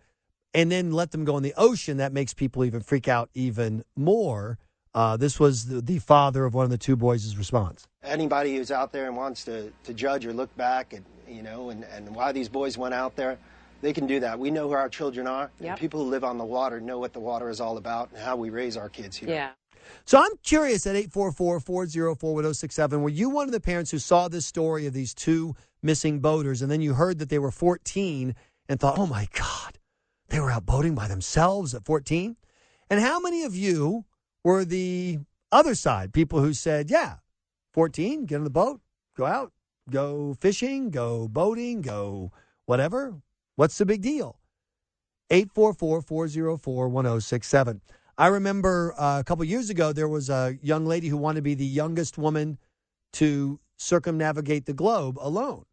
S1: and then let them go in the ocean. That makes people even freak out even more. Uh, this was the, the father of one of the two boys' response.
S41: Anybody who's out there and wants to, to judge or look back at, you know, and, and why these boys went out there, they can do that. We know who our children are. and
S21: Yep.
S41: people who live on the water know what the water is all about and how we raise our kids here.
S21: Yeah.
S1: So I'm curious at 844-404-1067, were you one of the parents who saw this story of these two missing boaters and then you heard that they were 14 and thought, oh my God, they were out boating by themselves at 14? And how many of you were the other side, people who said, yeah, 14, get on the boat, go out, go fishing, go boating, go whatever. What's the big deal? 844-404-1067. I remember uh, a couple years ago there was a young lady who wanted to be the youngest woman to circumnavigate the globe alone.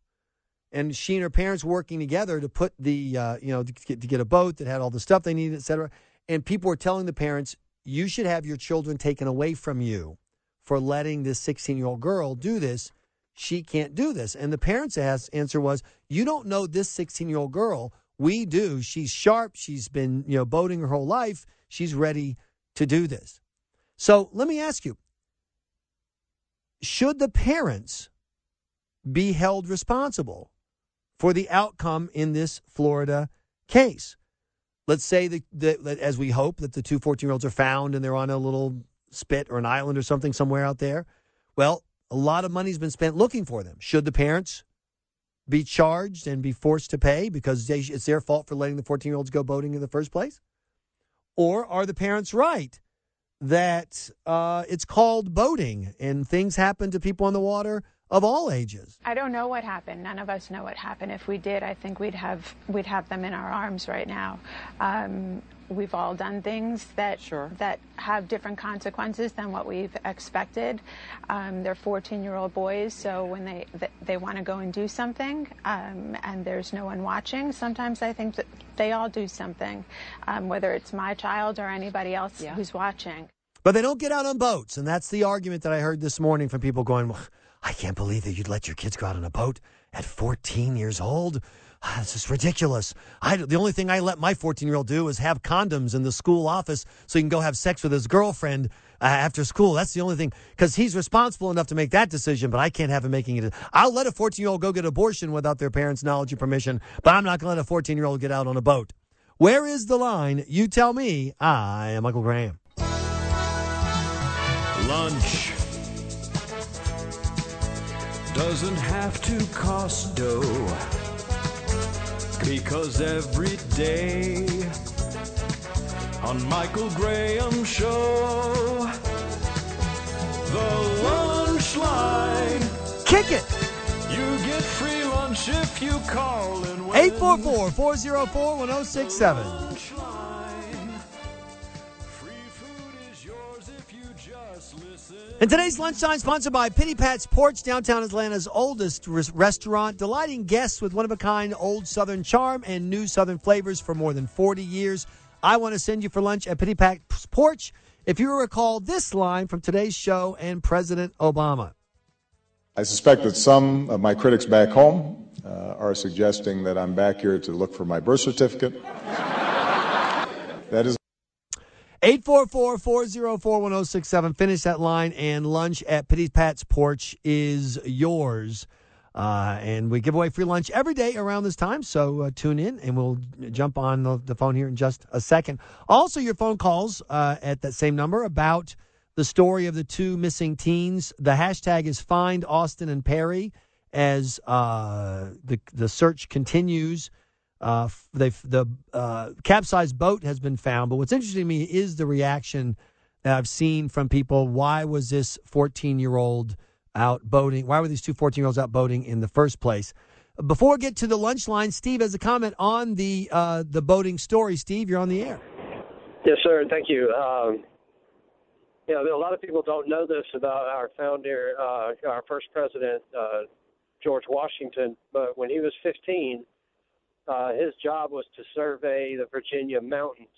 S1: And she and her parents working together to put the, uh, you know, to get, to get a boat that had all the stuff they needed, et cetera. And people were telling the parents, you should have your children taken away from you for letting this 16 year old girl do this. She can't do this. And the parents' answer was, you don't know this 16 year old girl. We do. She's sharp. She's been, you know, boating her whole life. She's ready to do this. So let me ask you should the parents be held responsible for the outcome in this Florida case? Let's say that, that, that as we hope that the two 14 year olds are found and they're on a little spit or an island or something somewhere out there. Well, a lot of money's been spent looking for them. Should the parents be charged and be forced to pay because they, it's their fault for letting the 14 year olds go boating in the first place? Or are the parents right that uh, it's called boating and things happen to people on the water of all ages?
S42: I don't know what happened. None of us know what happened. If we did, I think we'd have we'd have them in our arms right now. Um, we've all done things that that have different consequences than what we've expected. Um, they're 14-year-old boys, so when they they, they want to go and do something, um, and there's no one watching, sometimes I think that they all do something, um, whether it's my child or anybody else who's watching.
S1: But they don't get out on boats, and that's the argument that I heard this morning from people going, well, I can't believe that you'd let your kids go out on a boat at 14 years old. This is ridiculous. I, the only thing I let my 14 year old do is have condoms in the school office so he can go have sex with his girlfriend uh, after school. That's the only thing because he's responsible enough to make that decision, but I can't have him making it. I'll let a 14 year old go get abortion without their parents' knowledge or permission, but I'm not going to let a 14 year old get out on a boat. Where is the line? You tell me. I am Michael Graham.
S43: Lunch doesn't have to cost dough. Because every day on Michael Graham show the lunch line
S1: kick it!
S43: You get free lunch if you call and win
S1: 844 404 1067. And today's lunchtime sponsored by Pitty Pat's Porch, downtown Atlanta's oldest res- restaurant, delighting guests with one of a kind old Southern charm and new Southern flavors for more than 40 years. I want to send you for lunch at Pitty Pat's Porch. If you recall this line from today's show and President Obama.
S7: I suspect that some of my critics back home uh, are suggesting that I'm back here to look for my birth certificate. that is
S1: 844-404-1067. Finish that line and lunch at Pitty Pat's Porch is yours. Uh, and we give away free lunch every day around this time, so uh, tune in and we'll jump on the, the phone here in just a second. Also, your phone calls uh, at that same number about the story of the two missing teens. The hashtag is Find Austin and Perry as uh, the the search continues. Uh, they the uh, capsized boat has been found, but what's interesting to me is the reaction that I've seen from people. Why was this 14 year old out boating? Why were these two 14 year olds out boating in the first place? Before we get to the lunch line, Steve has a comment on the uh, the boating story. Steve, you're on the air.
S44: Yes, sir. Thank you. Um, a lot of people don't know this about our founder, uh, our first president, uh, George Washington. But when he was 15, uh, his job was to survey the Virginia mountains,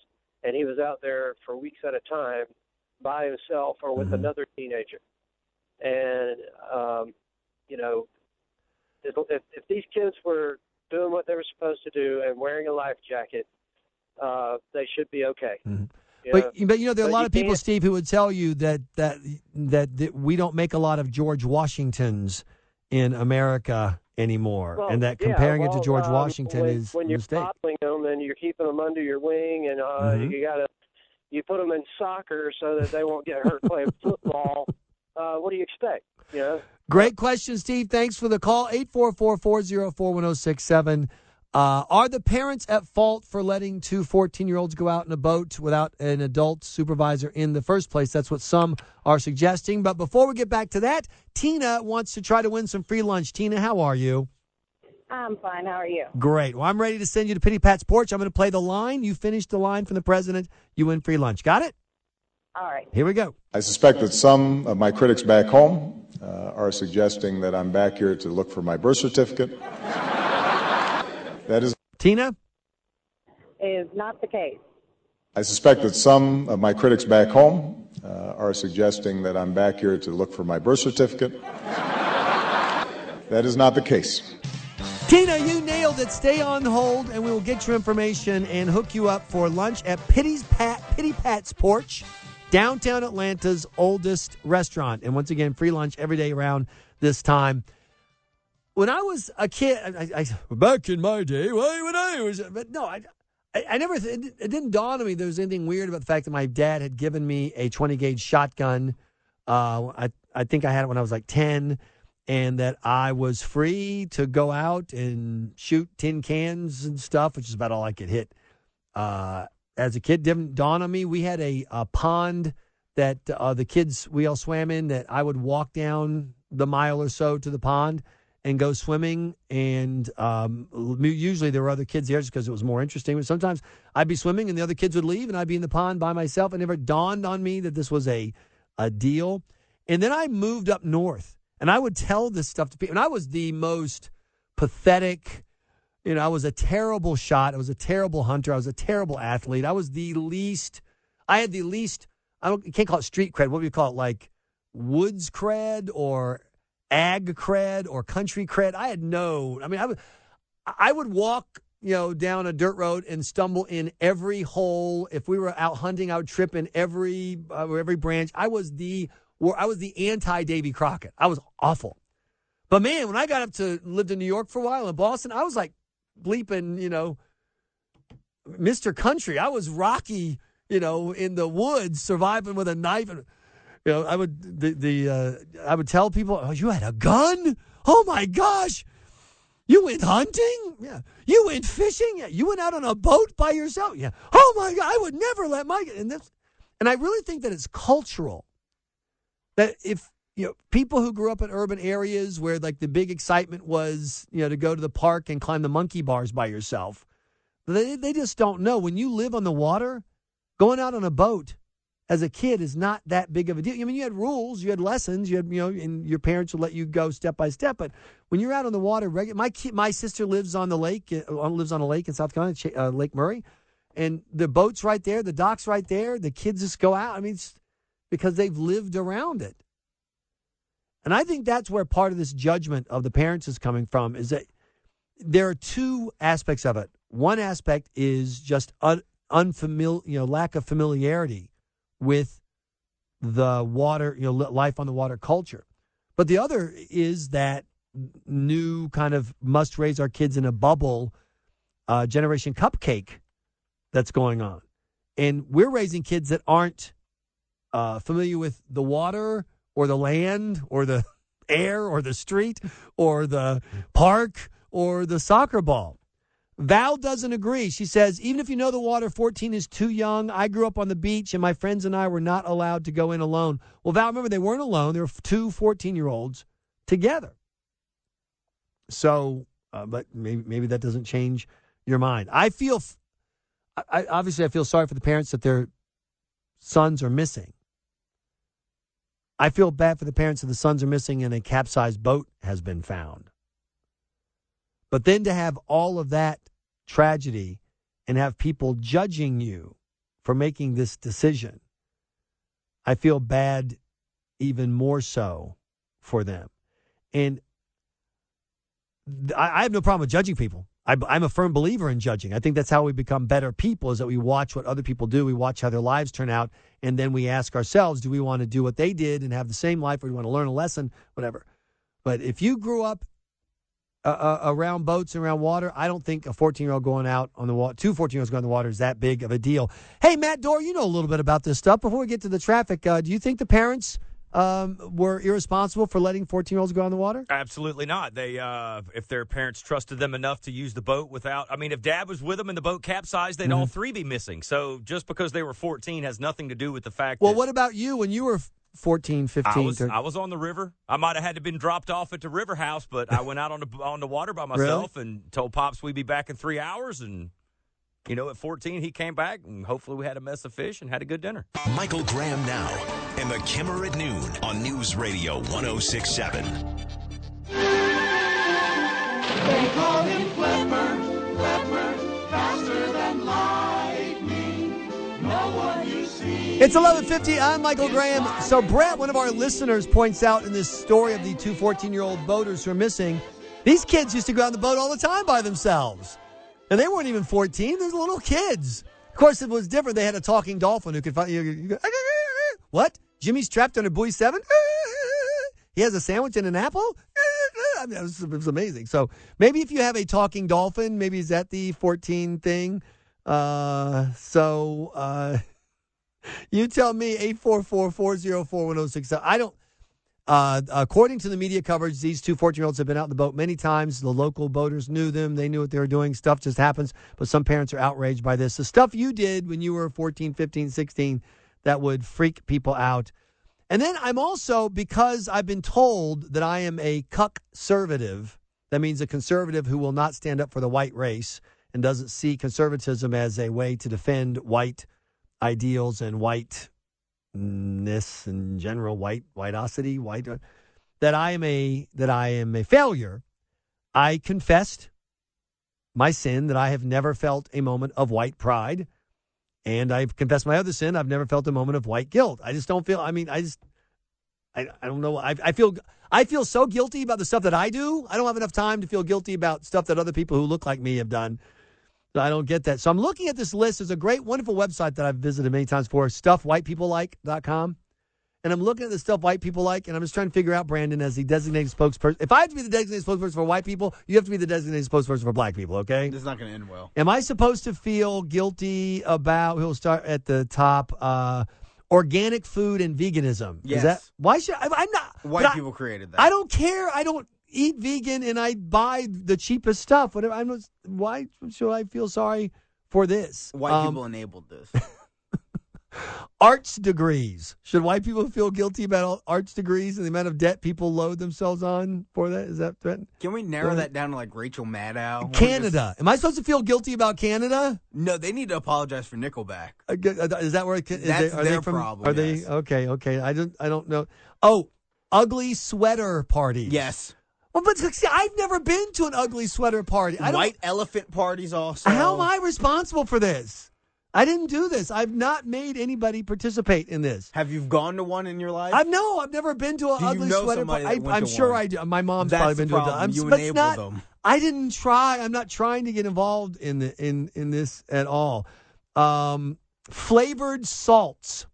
S44: and he was out there for weeks at a time by himself or with another teenager. And um, you know, if, if, if these kids were doing what they were supposed to do and wearing a life jacket, uh, they should be okay. You
S1: But
S44: know?
S1: but you know there are a lot of people, Steve, who would tell you that that that, that we don't make a lot of George Washingtons in America anymore,
S44: Well,
S1: and that
S44: yeah,
S1: comparing it to George
S44: um,
S1: Washington
S44: when,
S1: is
S44: when you're
S1: mistake.
S44: modeling them and you're keeping them under your wing, and uh,
S1: Mhm.
S44: you gotta you put them in soccer so that they won't get hurt playing football. Uh, what do you expect? You know,
S1: Great question, Steve. Thanks for the call. 844-404-1067. Uh, are the parents at fault for letting two 14-year-olds go out in a boat without an adult supervisor in the first place? That's what some are suggesting. But before we get back to that, Tina wants to try to win some free lunch. Tina, how are you?
S45: I'm fine. How are you?
S1: Great. Well, I'm ready to send you to Pitty Pat's porch. I'm going to play the line. You finish the line from the president. You win free lunch. Got it?
S45: All right.
S1: Here we go.
S7: I suspect that some of my critics back home uh, are suggesting that I'm back here to look for my birth certificate. That is
S1: Tina?
S45: Is not the case.
S7: I suspect that some of my critics back home uh, are suggesting that I'm back here to look for my birth certificate. that is not the case.
S1: Tina, you nailed it. Stay on hold, and we will get your information and hook you up for lunch at Pitty's Pat, Pitty Pat's Porch, downtown Atlanta's oldest restaurant. And once again, free lunch every day around this time. When I was a kid, I, I, back in my day, when I was, but no, I, I, never, it didn't dawn on me there was anything weird about the fact that my dad had given me a 20 gauge shotgun. Uh, I, I think I had it when I was like 10 and that I was free to go out and shoot tin cans and stuff, which is about all I could hit. Uh, as a kid, didn't dawn on me. We had a, a pond that uh, the kids we all swam in. That I would walk down the mile or so to the pond and go swimming. And um, usually there were other kids there just because it was more interesting. But sometimes I'd be swimming and the other kids would leave, and I'd be in the pond by myself. It never dawned on me that this was a a deal. And then I moved up north and I would tell this stuff to people. And I was the most pathetic, You know, I was a terrible shot. I was a terrible hunter. I was a terrible athlete. I was the least. I had the least. I don't. You can't call it street cred. What do you call it? Like woods cred or ag cred or country cred. I had no. I mean, I would. I would walk. You know, down a dirt road and stumble in every hole. If we were out hunting, I would trip in every uh, every branch. I was the. I was the anti Davy Crockett. I was awful. But man, when I got up to lived in New York for a while in Boston, I was like bleeping, you know, Mr. Country. I was Rocky, you know, in the woods surviving with a knife and you know, I would the the uh, I would tell people, "Oh, you had a gun? Oh my gosh. You went hunting? Yeah. You went fishing? Yeah. You went out on a boat by yourself? Yeah. Oh my god, I would never let my and this and I really think that it's cultural. That if you know, people who grew up in urban areas where like the big excitement was, you know, to go to the park and climb the monkey bars by yourself. They they just don't know when you live on the water, going out on a boat as a kid is not that big of a deal. I mean, you had rules, you had lessons, you had you know, and your parents would let you go step by step. But when you're out on the water, my kid, my sister lives on the lake, uh, lives on a lake in South Carolina, uh, Lake Murray, and the boat's right there, the dock's right there. The kids just go out. I mean, because they've lived around it. And I think that's where part of this judgment of the parents is coming from is that there are two aspects of it. One aspect is just un, unfamiliar, you know, lack of familiarity with the water, you know, life on the water culture. But the other is that new kind of must raise our kids in a bubble uh, generation cupcake that's going on. And we're raising kids that aren't uh, familiar with the water or the land or the air or the street or the park or the soccer ball. Val doesn't agree. She says, even if you know the water 14 is too young, I grew up on the beach and my friends and I were not allowed to go in alone. Well, Val, remember, they weren't alone. There were two 14 year olds together. So, uh, but maybe, maybe that doesn't change your mind. I feel, I, obviously, I feel sorry for the parents that their sons are missing. I feel bad for the parents that the sons are missing and a capsized boat has been found. But then to have all of that tragedy and have people judging you for making this decision, I feel bad even more so for them. And I, have no problem with judging people. I, am a firm believer in judging. I think that's how we become better people is that we watch what other people do. We watch how their lives turn out. And then we ask ourselves, do we want to do what they did and have the same life or do we want to learn a lesson, whatever. But if you grew up uh, uh, around boats and around water, I don't think a 14 year old going out on the water, two 14 year olds going on the water is that big of a deal. Hey, Matt Dorr, you know a little bit about this stuff. Before we get to the traffic, uh, do you think the parents – um, were irresponsible for letting 14 year olds go on the water?
S27: Absolutely not. They, uh, if their parents trusted them enough to use the boat without, I mean, if dad was with them and the boat capsized, they'd mm-hmm. all three be missing. So just because they were 14 has nothing to do with the fact.
S1: Well,
S27: that,
S1: what about you when you were 14, 15?
S27: I was, I was on the river. I might have had to been dropped off at the river house, but I went out on the on the water by myself
S1: really?
S27: and told pops we'd be back in three hours and you know, at 14, he came back, and hopefully we had a mess of fish and had a good dinner.
S6: Michael Graham now, and the Kimmer at noon on News Radio 1067.
S43: They call him Flipper, Flipper,
S1: It's 1150. I'm Michael Graham. So, Brett, one of our listeners, points out in this story of the two 14 year old boaters who are missing, these kids used to go on the boat all the time by themselves. And they weren't even 14. They're little kids. Of course, it was different. They had a talking dolphin who could find you what? Jimmy's trapped under buoy seven? he has a sandwich and an apple? I mean, it was, it was amazing. So maybe if you have a talking dolphin, maybe is that the 14 thing? Uh, so uh, you tell me 844 404 1067. I don't. Uh, according to the media coverage, these two 14 year olds have been out in the boat many times. The local boaters knew them. They knew what they were doing. Stuff just happens. But some parents are outraged by this. The stuff you did when you were 14, 15, 16 that would freak people out. And then I'm also, because I've been told that I am a cuck conservative, that means a conservative who will not stand up for the white race and doesn't see conservatism as a way to defend white ideals and white ness in general, white whiteosity, white uh, that I am a that I am a failure. I confessed my sin that I have never felt a moment of white pride. And I've confessed my other sin. I've never felt a moment of white guilt. I just don't feel, I mean, I just, I, I don't know. I, I feel, I feel so guilty about the stuff that I do. I don't have enough time to feel guilty about stuff that other people who look like me have done. I don't get that. So I'm looking at this list. There's a great, wonderful website that I've visited many times before, stuffwhitepeoplelike.com. And I'm looking at the stuff white people like, and I'm just trying to figure out, Brandon, as the designated spokesperson. If I have to be the designated spokesperson for white people, you have to be the designated spokesperson for black people, okay?
S38: This is not going to end well.
S1: Am I supposed to feel guilty about, we'll start at the top, uh, organic food and veganism? Is
S38: Yes.
S1: that, why should, I, I'm not.
S38: White
S1: but I-
S38: people created that.
S1: I don't care. I don't eat vegan and I buy the cheapest stuff. Whatever. I'm not, why should I feel sorry for this?
S38: White
S1: Um,
S38: people enabled this.
S1: arts degrees. Should white people feel guilty about arts degrees and the amount of debt people load themselves on for that? Is that threat?
S38: Can we narrow that down to like Rachel Maddow?
S1: Canada. Am I supposed to feel guilty about Canada?
S38: no, they need to apologize for Nickelback.
S1: Uh, Is that where
S38: That's
S1: they, are
S38: their
S1: they from,
S38: problem,
S1: Are they okay? Okay. I don't. I don't know. Oh, ugly sweater parties.
S38: Yes.
S1: Well, but see, I've never been to an ugly sweater party. I don't,
S38: White elephant parties also.
S1: How am I responsible for this? I didn't do this. I've not made anybody participate in this.
S38: Have you gone to one in your life?
S1: I've no. I've never been to an
S38: Do you
S1: ugly
S38: know
S1: sweater party. I'm
S38: to
S1: sure
S38: one?
S1: I do. My mom's
S38: That's
S1: probably been to a
S38: problem.
S1: I'm,
S38: You
S1: but it's
S38: enabled
S1: not,
S38: them.
S1: I didn't try. I'm not trying to get involved in the in in this at all. Um, flavored salts.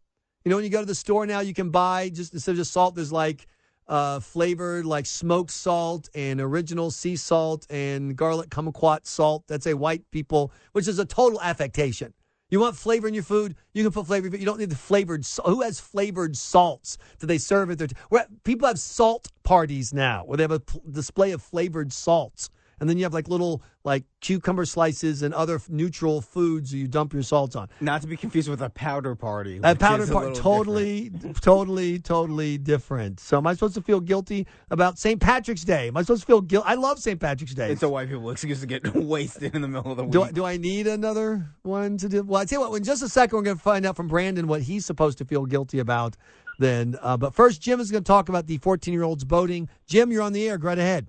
S1: You know, when you go to the store now, you can buy just instead of just salt. There's like uh, flavored like smoked salt and original sea salt and garlic kumquat salt. That's a white people, which is a total affectation. You want flavor in your food? You can put flavor. food. You don't need the flavored. Who has flavored salts that they serve at their? Where people have salt parties now, where they have a display of flavored salts, and then you have like little like cucumber slices and other f- neutral foods you dump your salts on.
S38: Not to be confused with a powder party.
S1: A powder
S38: is a
S1: part,
S38: little
S1: totally, totally, totally different. So, am I supposed to feel guilty about St. Patrick's Day? Am I supposed to feel guilty? I love St. Patrick's Day.
S38: It's a white people excuse to get wasted in the middle of the week.
S1: Do I, do I need another one to do? Well, I tell you what. In just a second, we're going to find out from Brandon what he's supposed to feel guilty about. Then, uh, but first, Jim is going to talk about the 14-year-olds boating. Jim, you're on the air. Go right ahead.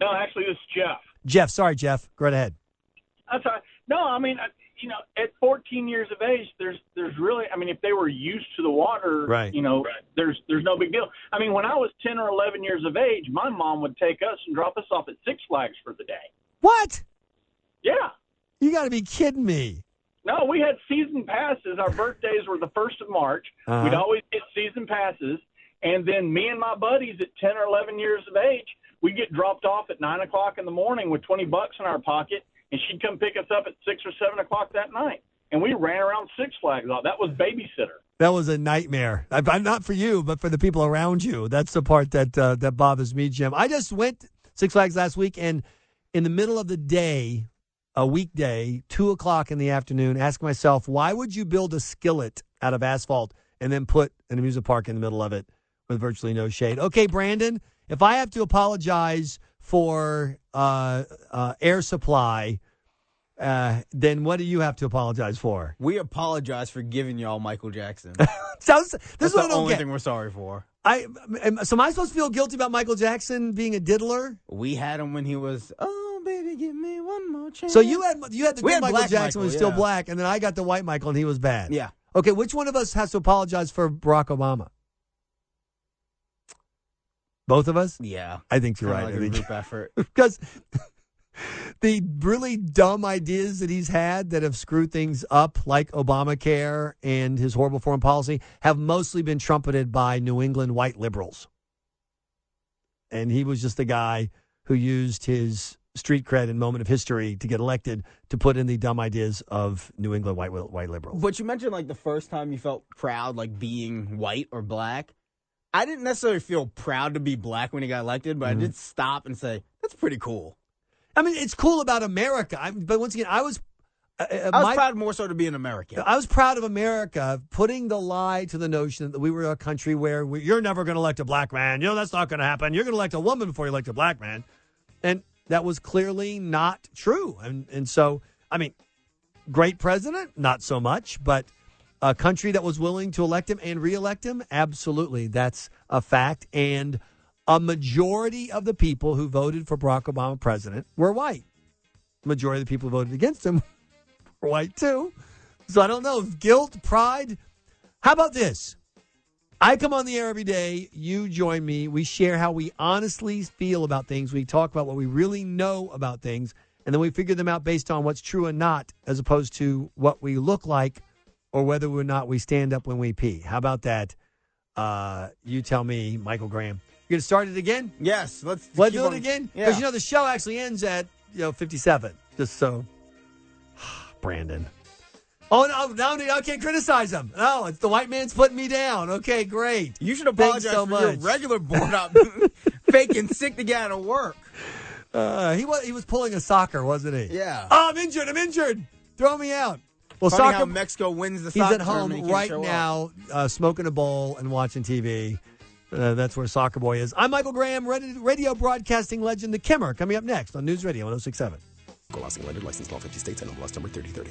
S36: No, actually, this is Jeff.
S1: Jeff, sorry, Jeff. Go right ahead.
S36: That's all right. No, I mean, I- you know, at 14 years of age, there's there's really, I mean, if they were used to the water,
S1: Right.
S36: you know, there's there's no big deal. I mean, when I was 10 or 11 years of age, my mom would take us and drop us off at Six Flags for the day.
S1: What?
S36: Yeah.
S1: You got to be kidding me.
S36: No, we had season passes. Our birthdays were the first of March.
S1: Uh-huh.
S36: We'd always get season passes, and then me and my buddies at ten or eleven years of age, we get dropped off at nine o'clock in the morning with twenty bucks in our pocket, and she'd come pick us up at six or seven o'clock that night, and we ran around Six Flags. That was babysitter.
S1: That was a nightmare. I'm not for you, but for the people around you. That's the part that uh, that bothers me, Jim. I just went Six Flags last week, and in the middle of the day, a weekday, two o'clock in the afternoon, ask myself, why would you build a skillet out of asphalt and then put an amusement park in the middle of it with virtually no shade? Okay, Brandon, if I have to apologize for uh, uh, air supply, uh, then what do you have to apologize for?
S38: We apologize for giving y'all Michael Jackson.
S1: So, this
S38: That's
S1: is what I
S38: the
S1: don't
S38: only
S1: get.
S38: thing we're sorry for.
S1: I am, so am I supposed to feel guilty about Michael Jackson being a diddler?
S38: We had him when he was, oh baby, give me one more chance.
S1: So you had you had the
S38: We
S1: good
S38: had
S1: Michael
S38: Black
S1: Jackson
S38: Michael,
S1: was still
S38: yeah.
S1: black, and then I got the white Michael and he was bad.
S38: Yeah.
S1: Okay, which one of us has to apologize for Barack Obama? Both of us?
S38: Yeah.
S1: I think you're right.
S38: like
S1: I
S38: a
S1: think-
S38: group effort.
S1: because the really dumb ideas that he's had that have screwed things up, like Obamacare and his horrible foreign policy, have mostly been trumpeted by New England white liberals. And he was just the guy who used his street cred and moment of history to get elected to put in the dumb ideas of New England white white liberals.
S38: But you mentioned like the first time you felt proud, like being white or black. I didn't necessarily feel proud to be black when he got elected, but
S1: Mhm.
S38: I did stop and say, that's pretty cool.
S1: I mean, it's cool about America. I, but once again, I was. Uh, uh,
S38: I was
S1: my-
S38: proud more so to be an American.
S1: I was proud of America putting the lie to the notion that we were a country where we, you're never going to elect a black man. You know, that's not going to happen. You're going to elect a woman before you elect a black man. And that was clearly not true. And, and so, I mean, great president, not so much, but a country that was willing to elect him and reelect him, absolutely. That's a fact. And a majority of the people who voted for Barack Obama president were white. majority of the people who voted against him were white too. So I don't know. Guilt, pride. How about this? I come on the air every day. You join me. We share how we honestly feel about things. We talk about what we really know about things, and then we figure them out based on what's true and not, as opposed to what we look like or whether or not we stand up when we pee. How about that? Uh, you tell me, Michael Graham. You're gonna start it again?
S38: Yes. Let's
S1: Let's do it
S38: on-
S1: again
S38: Yeah.
S1: because you know the show actually ends at you know 57. Just so, Brandon. Oh no! No, I can't criticize him. No, it's the white man's putting me down. Okay, great.
S38: You should
S1: Thanks
S38: apologize
S1: so
S38: for your
S1: much.
S38: regular board up, faking sick to get out of work.
S1: Uh, he was he was pulling a soccer, wasn't he?
S38: Yeah.
S1: Oh, I'm injured. I'm injured. Throw me out. Well,
S38: Funny
S1: soccer.
S38: how Mexico wins the
S1: he's
S38: soccer
S1: at home
S38: he
S1: right now, uh, smoking a bowl and watching TV. Uh, that's where Soccer Boy is. I'm Michael Graham, radio, radio broadcasting legend, The Kimmer, coming up next on News Radio 1067.
S46: Colasing Lender, license in all 50 states, and MLS number 3030.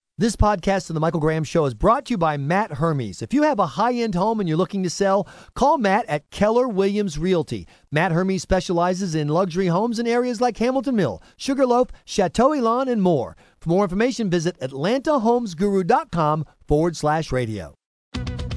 S1: This podcast of the Michael Graham Show is brought to you by Matt Hermes. If you have a high end home and you're looking to sell, call Matt at Keller Williams Realty. Matt Hermes specializes in luxury homes in areas like Hamilton Mill, Sugarloaf, Chateau Elan, and more. For more information, visit AtlantaHomesGuru.com forward slash radio.